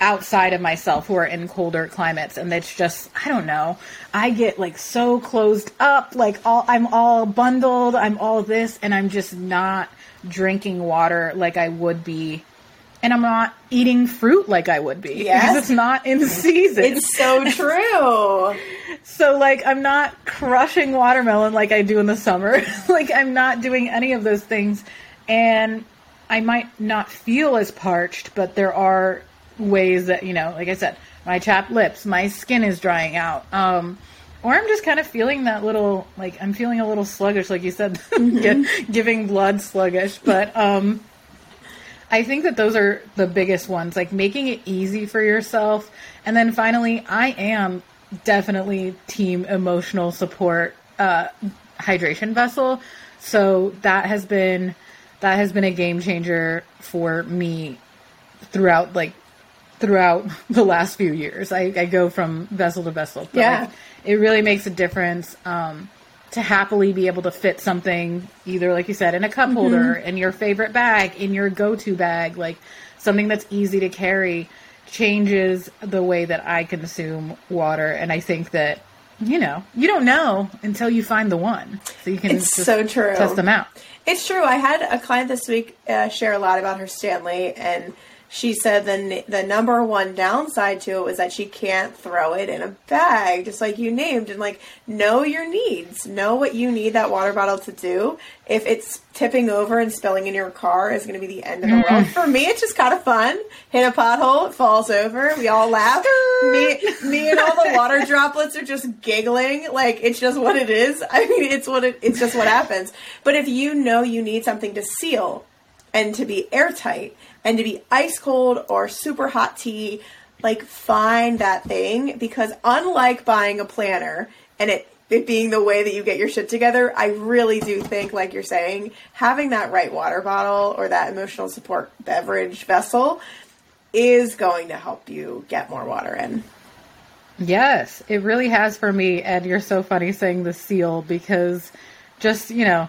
outside of myself who are in colder climates and it's just I don't know. I get like so closed up, like all I'm all bundled, I'm all this and I'm just not drinking water like I would be and I'm not eating fruit like I would be Yes. because it's not in season. It's so true. So like I'm not crushing watermelon like I do in the summer. like I'm not doing any of those things and I might not feel as parched, but there are ways that, you know, like I said, my chapped lips, my skin is drying out. Um or I'm just kind of feeling that little like I'm feeling a little sluggish like you said gi- giving blood sluggish, but um I think that those are the biggest ones, like making it easy for yourself. And then finally, I am definitely team emotional support uh, hydration vessel. So that has been that has been a game changer for me throughout like throughout the last few years. I, I go from vessel to vessel. But, Yeah. like, it really makes a difference um, to happily be able to fit something either, like you said, in a cup holder, in your favorite bag, in your go-to bag, like something that's easy to carry changes the way that I consume water. And I think that, you know, you don't know until you find the one. So you can It's so true. test them out. It's true. I had a client this week uh, share a lot about her Stanley, and she said the the number one downside to it was that she can't throw it in a bag, just like you named, and like know your needs, know what you need that water bottle to do. If it's tipping over and spilling in your car, is going to be the end of the world. Mm-hmm. For me, it's just kind of fun. Hit a pothole, it falls over, we all laugh. me, me, and all the water droplets are just giggling. Like it's just what it is. I mean, it's what it, it's just what happens. But if you know you need something to seal and to be airtight and to be ice cold or super hot tea, like find that thing because unlike buying a planner and it it being the way that you get your shit together, I really do think, like you're saying, having that right water bottle or that emotional support beverage vessel is going to help you get more water in. Yes, it really has for me. And you're so funny saying the seal because just, you know,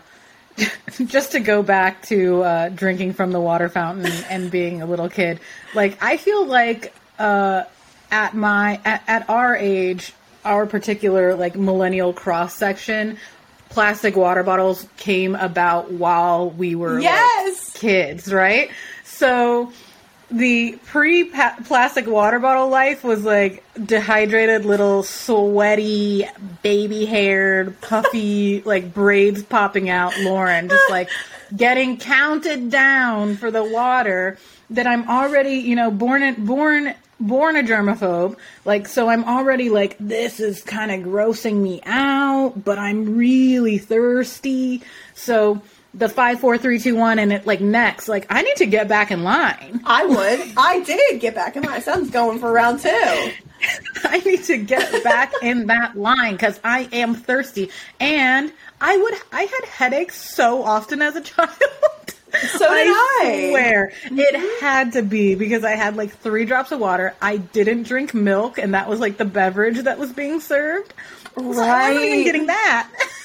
just to go back to uh, drinking from the water fountain and being a little kid, like I feel like uh, at my at, at our age, our particular like millennial cross section, plastic water bottles came about while we were like, Yes! kids, right? So the pre plastic water bottle life was like dehydrated little sweaty baby haired puffy like braids popping out lauren just like getting counted down for the water that i'm already you know born born born a germaphobe like so i'm already like this is kind of grossing me out but i'm really thirsty. So the five four three two one and it like next like i need to get back in line I would. I did get back in my son's going for round two. I need to get back in that line because I am thirsty. And I would, I had headaches so often as a child. So did I. swear mm-hmm. it had to be because I had like three drops of water. I didn't drink milk, and that was like the beverage that was being served. So I wasn't even getting that.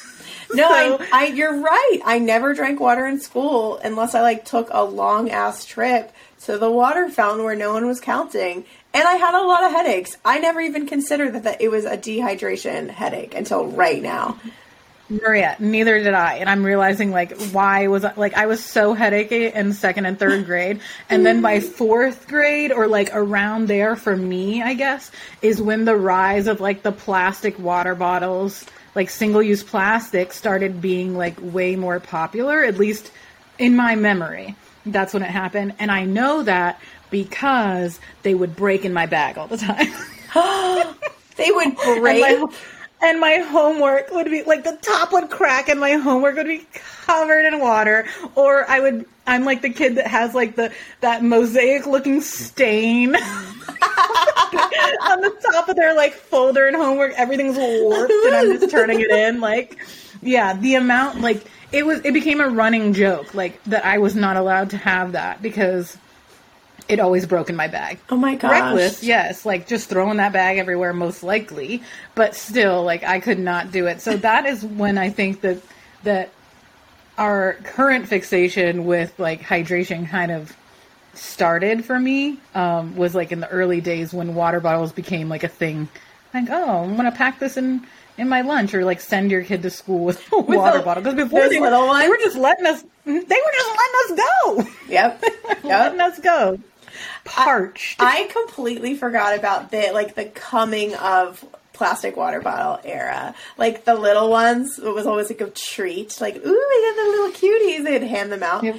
No, I, I, you're right. I never drank water in school unless I like took a long ass trip to the water fountain where no one was counting. And I had a lot of headaches. I never even considered that, that it was a dehydration headache until right now. Maria, neither did I. And I'm realizing like why was I, like I was so headachy in second and third grade. And then by fourth grade or like around there for me, I guess, is when the rise of like the plastic water bottles, like single use plastic started being like way more popular, at least in my memory. That's when it happened. And I know that because they would break in my bag all the time. They would break. And my, and my homework would be like the top would crack and my homework would be covered in water or i would i'm like the kid that has like the that mosaic looking stain on the top of their like folder and homework everything's warped and i'm just turning it in like yeah the amount like it was it became a running joke like that i was not allowed to have that because it always broke in my bag. Oh my gosh. Reckless, yes, like just throwing that bag everywhere, most likely, but still, like I could not do it. So that is when I think that that our current fixation with like hydration kind of started for me um, was like in the early days when water bottles became like a thing. Like, oh, I'm gonna pack this in in my lunch, or like send your kid to school with a water the- bottle. Because before they were, they were just letting us, they were just letting us go, Yep. letting Yep. us go, parched. I completely forgot about the like the coming of plastic water bottle era. Like the little ones, it was always like a treat. Like, ooh, we got the little cuties. They'd hand them out. Yep.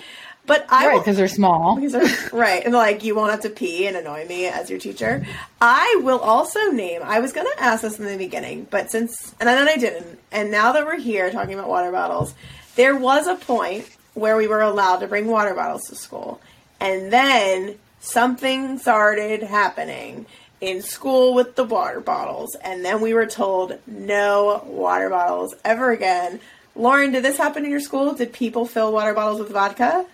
But I right, because they're small. Because they're- right, and like you won't have to pee and annoy me as your teacher. I will also name. I was going to ask this in the beginning, but since and then I didn't, and now that we're here talking about water bottles, there was a point where we were allowed to bring water bottles to school, and then something started happening in school with the water bottles, and then we were told no water bottles ever again. Lauren, did this happen in your school? Did people fill water bottles with vodka?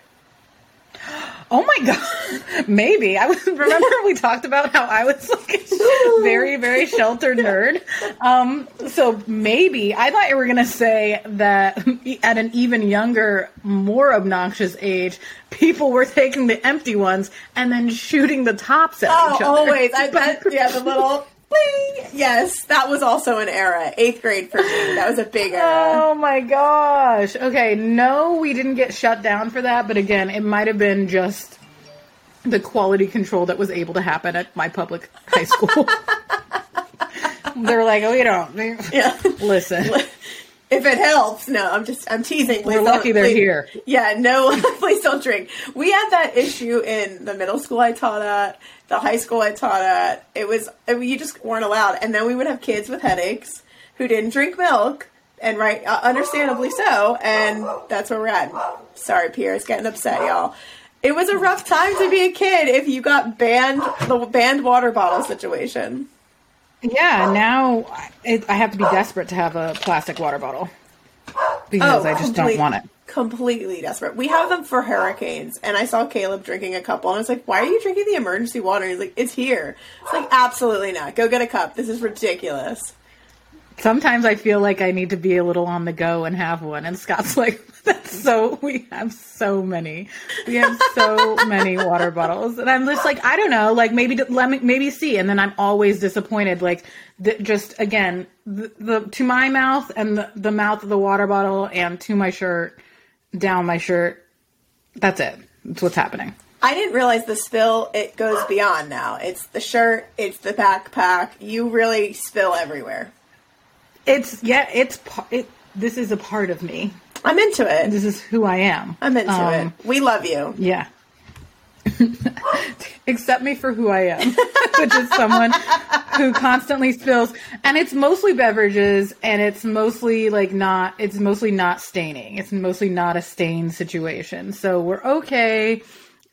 Oh my god, maybe I was. Remember we talked about how I was like a very, very sheltered nerd. Um, so maybe I thought you were gonna say that at an even younger, more obnoxious age, people were taking the empty ones and then shooting the tops at Oh, each other. always. I bet. Yeah, the little. Bling. Yes, that was also an era. Eighth grade for me. That was a big era. Oh my gosh. Okay, no, we didn't get shut down for that, but again, it might have been just the quality control that was able to happen at my public high school. They're like, oh, you don't. Yeah. Listen, If it helps, no, I'm just, I'm teasing. Please we're lucky they're please- here. Yeah, no, please don't drink. We had that issue in the middle school I taught at, the high school I taught at. It was, I mean, you just weren't allowed. And then we would have kids with headaches who didn't drink milk, and right, uh, understandably so, and that's where we're at. Sorry, Pierre's getting upset, y'all. It was a rough time to be a kid if you got banned, the banned water bottle situation. Yeah, now it, I have to be desperate to have a plastic water bottle because oh, I just don't want it. Completely desperate. We have them for hurricanes, and I saw Caleb drinking a couple, and I was like, "Why are you drinking the emergency water?" He's like, "It's here." It's like, absolutely not. Go get a cup. This is ridiculous. Sometimes I feel like I need to be a little on the go and have one. And Scott's like, that's so, we have so many. We have so many water bottles. And I'm just like, I don't know, like maybe, let me, maybe see. And then I'm always disappointed. Like, th- just again, the, the, to my mouth and the, the mouth of the water bottle and to my shirt, down my shirt. That's it. That's what's happening. I didn't realize the spill. It goes beyond now. It's the shirt. It's the backpack. You really spill everywhere. It's, yeah, it's, it, this is a part of me. I'm into it. This is who I am. I'm into Um, it. We love you. Yeah. Accept me for who I am, which is someone who constantly spills. And it's mostly beverages and it's mostly like not, it's mostly not staining. It's mostly not a stain situation. So we're okay.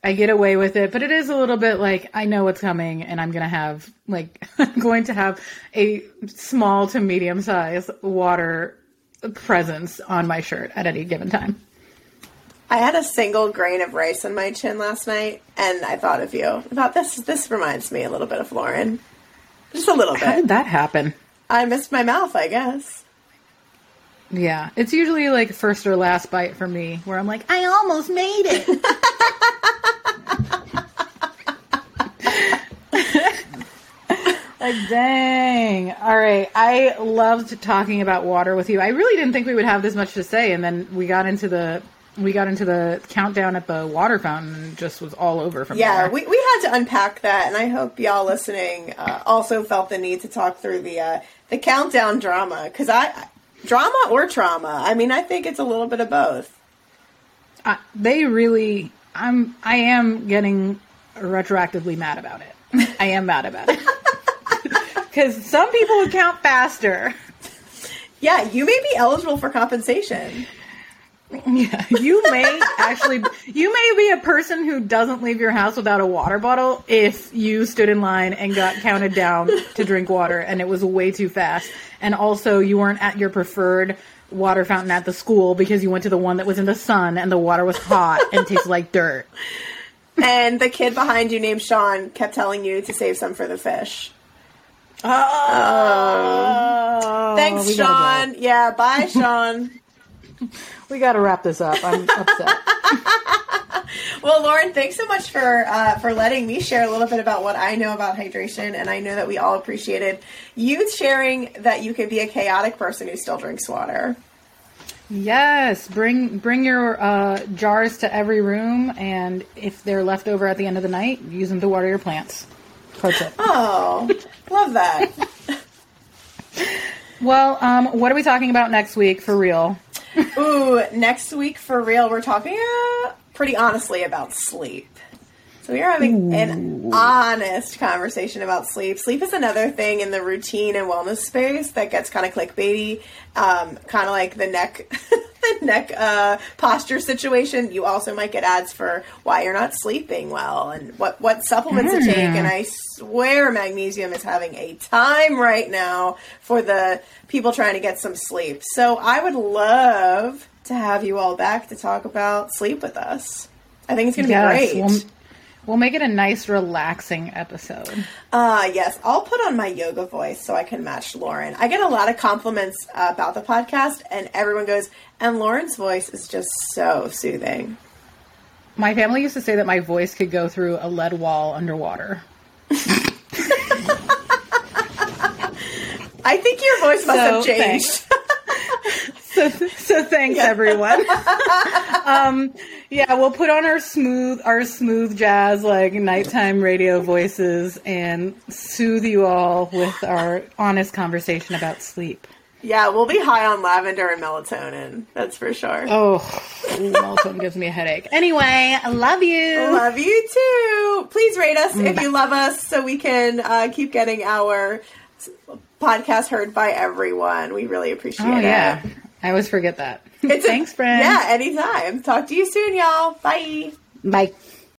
I get away with it, but it is a little bit like I know what's coming and I'm going to have like, I'm going to have a small to medium size water presence on my shirt at any given time. I had a single grain of rice on my chin last night, and I thought of you. I thought this. This reminds me a little bit of Lauren. Just a little bit. How did that happen? I missed my mouth, I guess. Yeah, it's usually like first or last bite for me, where I'm like, I almost made it. Like, dang. All right. I loved talking about water with you. I really didn't think we would have this much to say, and then we got into the we got into the countdown at the water fountain and just was all over from Yeah, there. we, we had to unpack that, and I hope y'all listening uh, also felt the need to talk through the uh, the countdown drama because I drama or trauma. I mean, I think it's a little bit of both. I, they really I'm I am getting retroactively mad about it. I am mad about it. Cuz some people would count faster. Yeah, you may be eligible for compensation. Yeah, you may actually you may be a person who doesn't leave your house without a water bottle if you stood in line and got counted down to drink water and it was way too fast. And also you weren't at your preferred water fountain at the school because you went to the one that was in the sun and the water was hot and tasted like dirt. and the kid behind you named Sean kept telling you to save some for the fish. Oh, Thanks, Sean. Yeah, bye, Sean. We got to wrap this up. I'm upset. Well, Lauren, thanks so much for uh, for letting me share a little bit about what I know about hydration, and I know that we all appreciated you sharing that you could be a chaotic person who still drinks water. Yes, bring bring your uh, jars to every room, and if they're left over at the end of the night, use them to water your plants. Pro tip. Oh, love that. Well, um, what are we talking about next week for real? Ooh, next week for real, we're talking uh, pretty honestly about sleep. So we are having an honest conversation about sleep. Sleep is another thing in the routine and wellness space that gets kind of clickbaity, um, kind of like the neck, the neck uh, posture situation. You also might get ads for why you're not sleeping well and what what supplements to take. And I swear magnesium is having a time right now for the people trying to get some sleep. So I would love to have you all back to talk about sleep with us. I think it's going to be great. we'll, we'll make it a nice, relaxing episode. Uh, yes, I'll put on my yoga voice so I can match Lauren. I get a lot of compliments uh, about the podcast, and everyone goes, and Lauren's voice is just so soothing. My family used to say that my voice could go through a lead wall underwater. I think your voice must So, have changed. So, so thanks everyone. um, yeah, we'll put on our smooth, our smooth jazz like nighttime radio voices and soothe you all with our honest conversation about sleep. yeah, we'll be high on lavender and melatonin. That's for sure. Oh, melatonin gives me a headache. Anyway, I love you. Love you too. Please rate us if you love us so we can uh, keep getting our podcast heard by everyone. We really appreciate oh it. yeah, I always forget that. It's a- Thanks, friends. Yeah, anytime. Talk to you soon, y'all. Bye. Bye.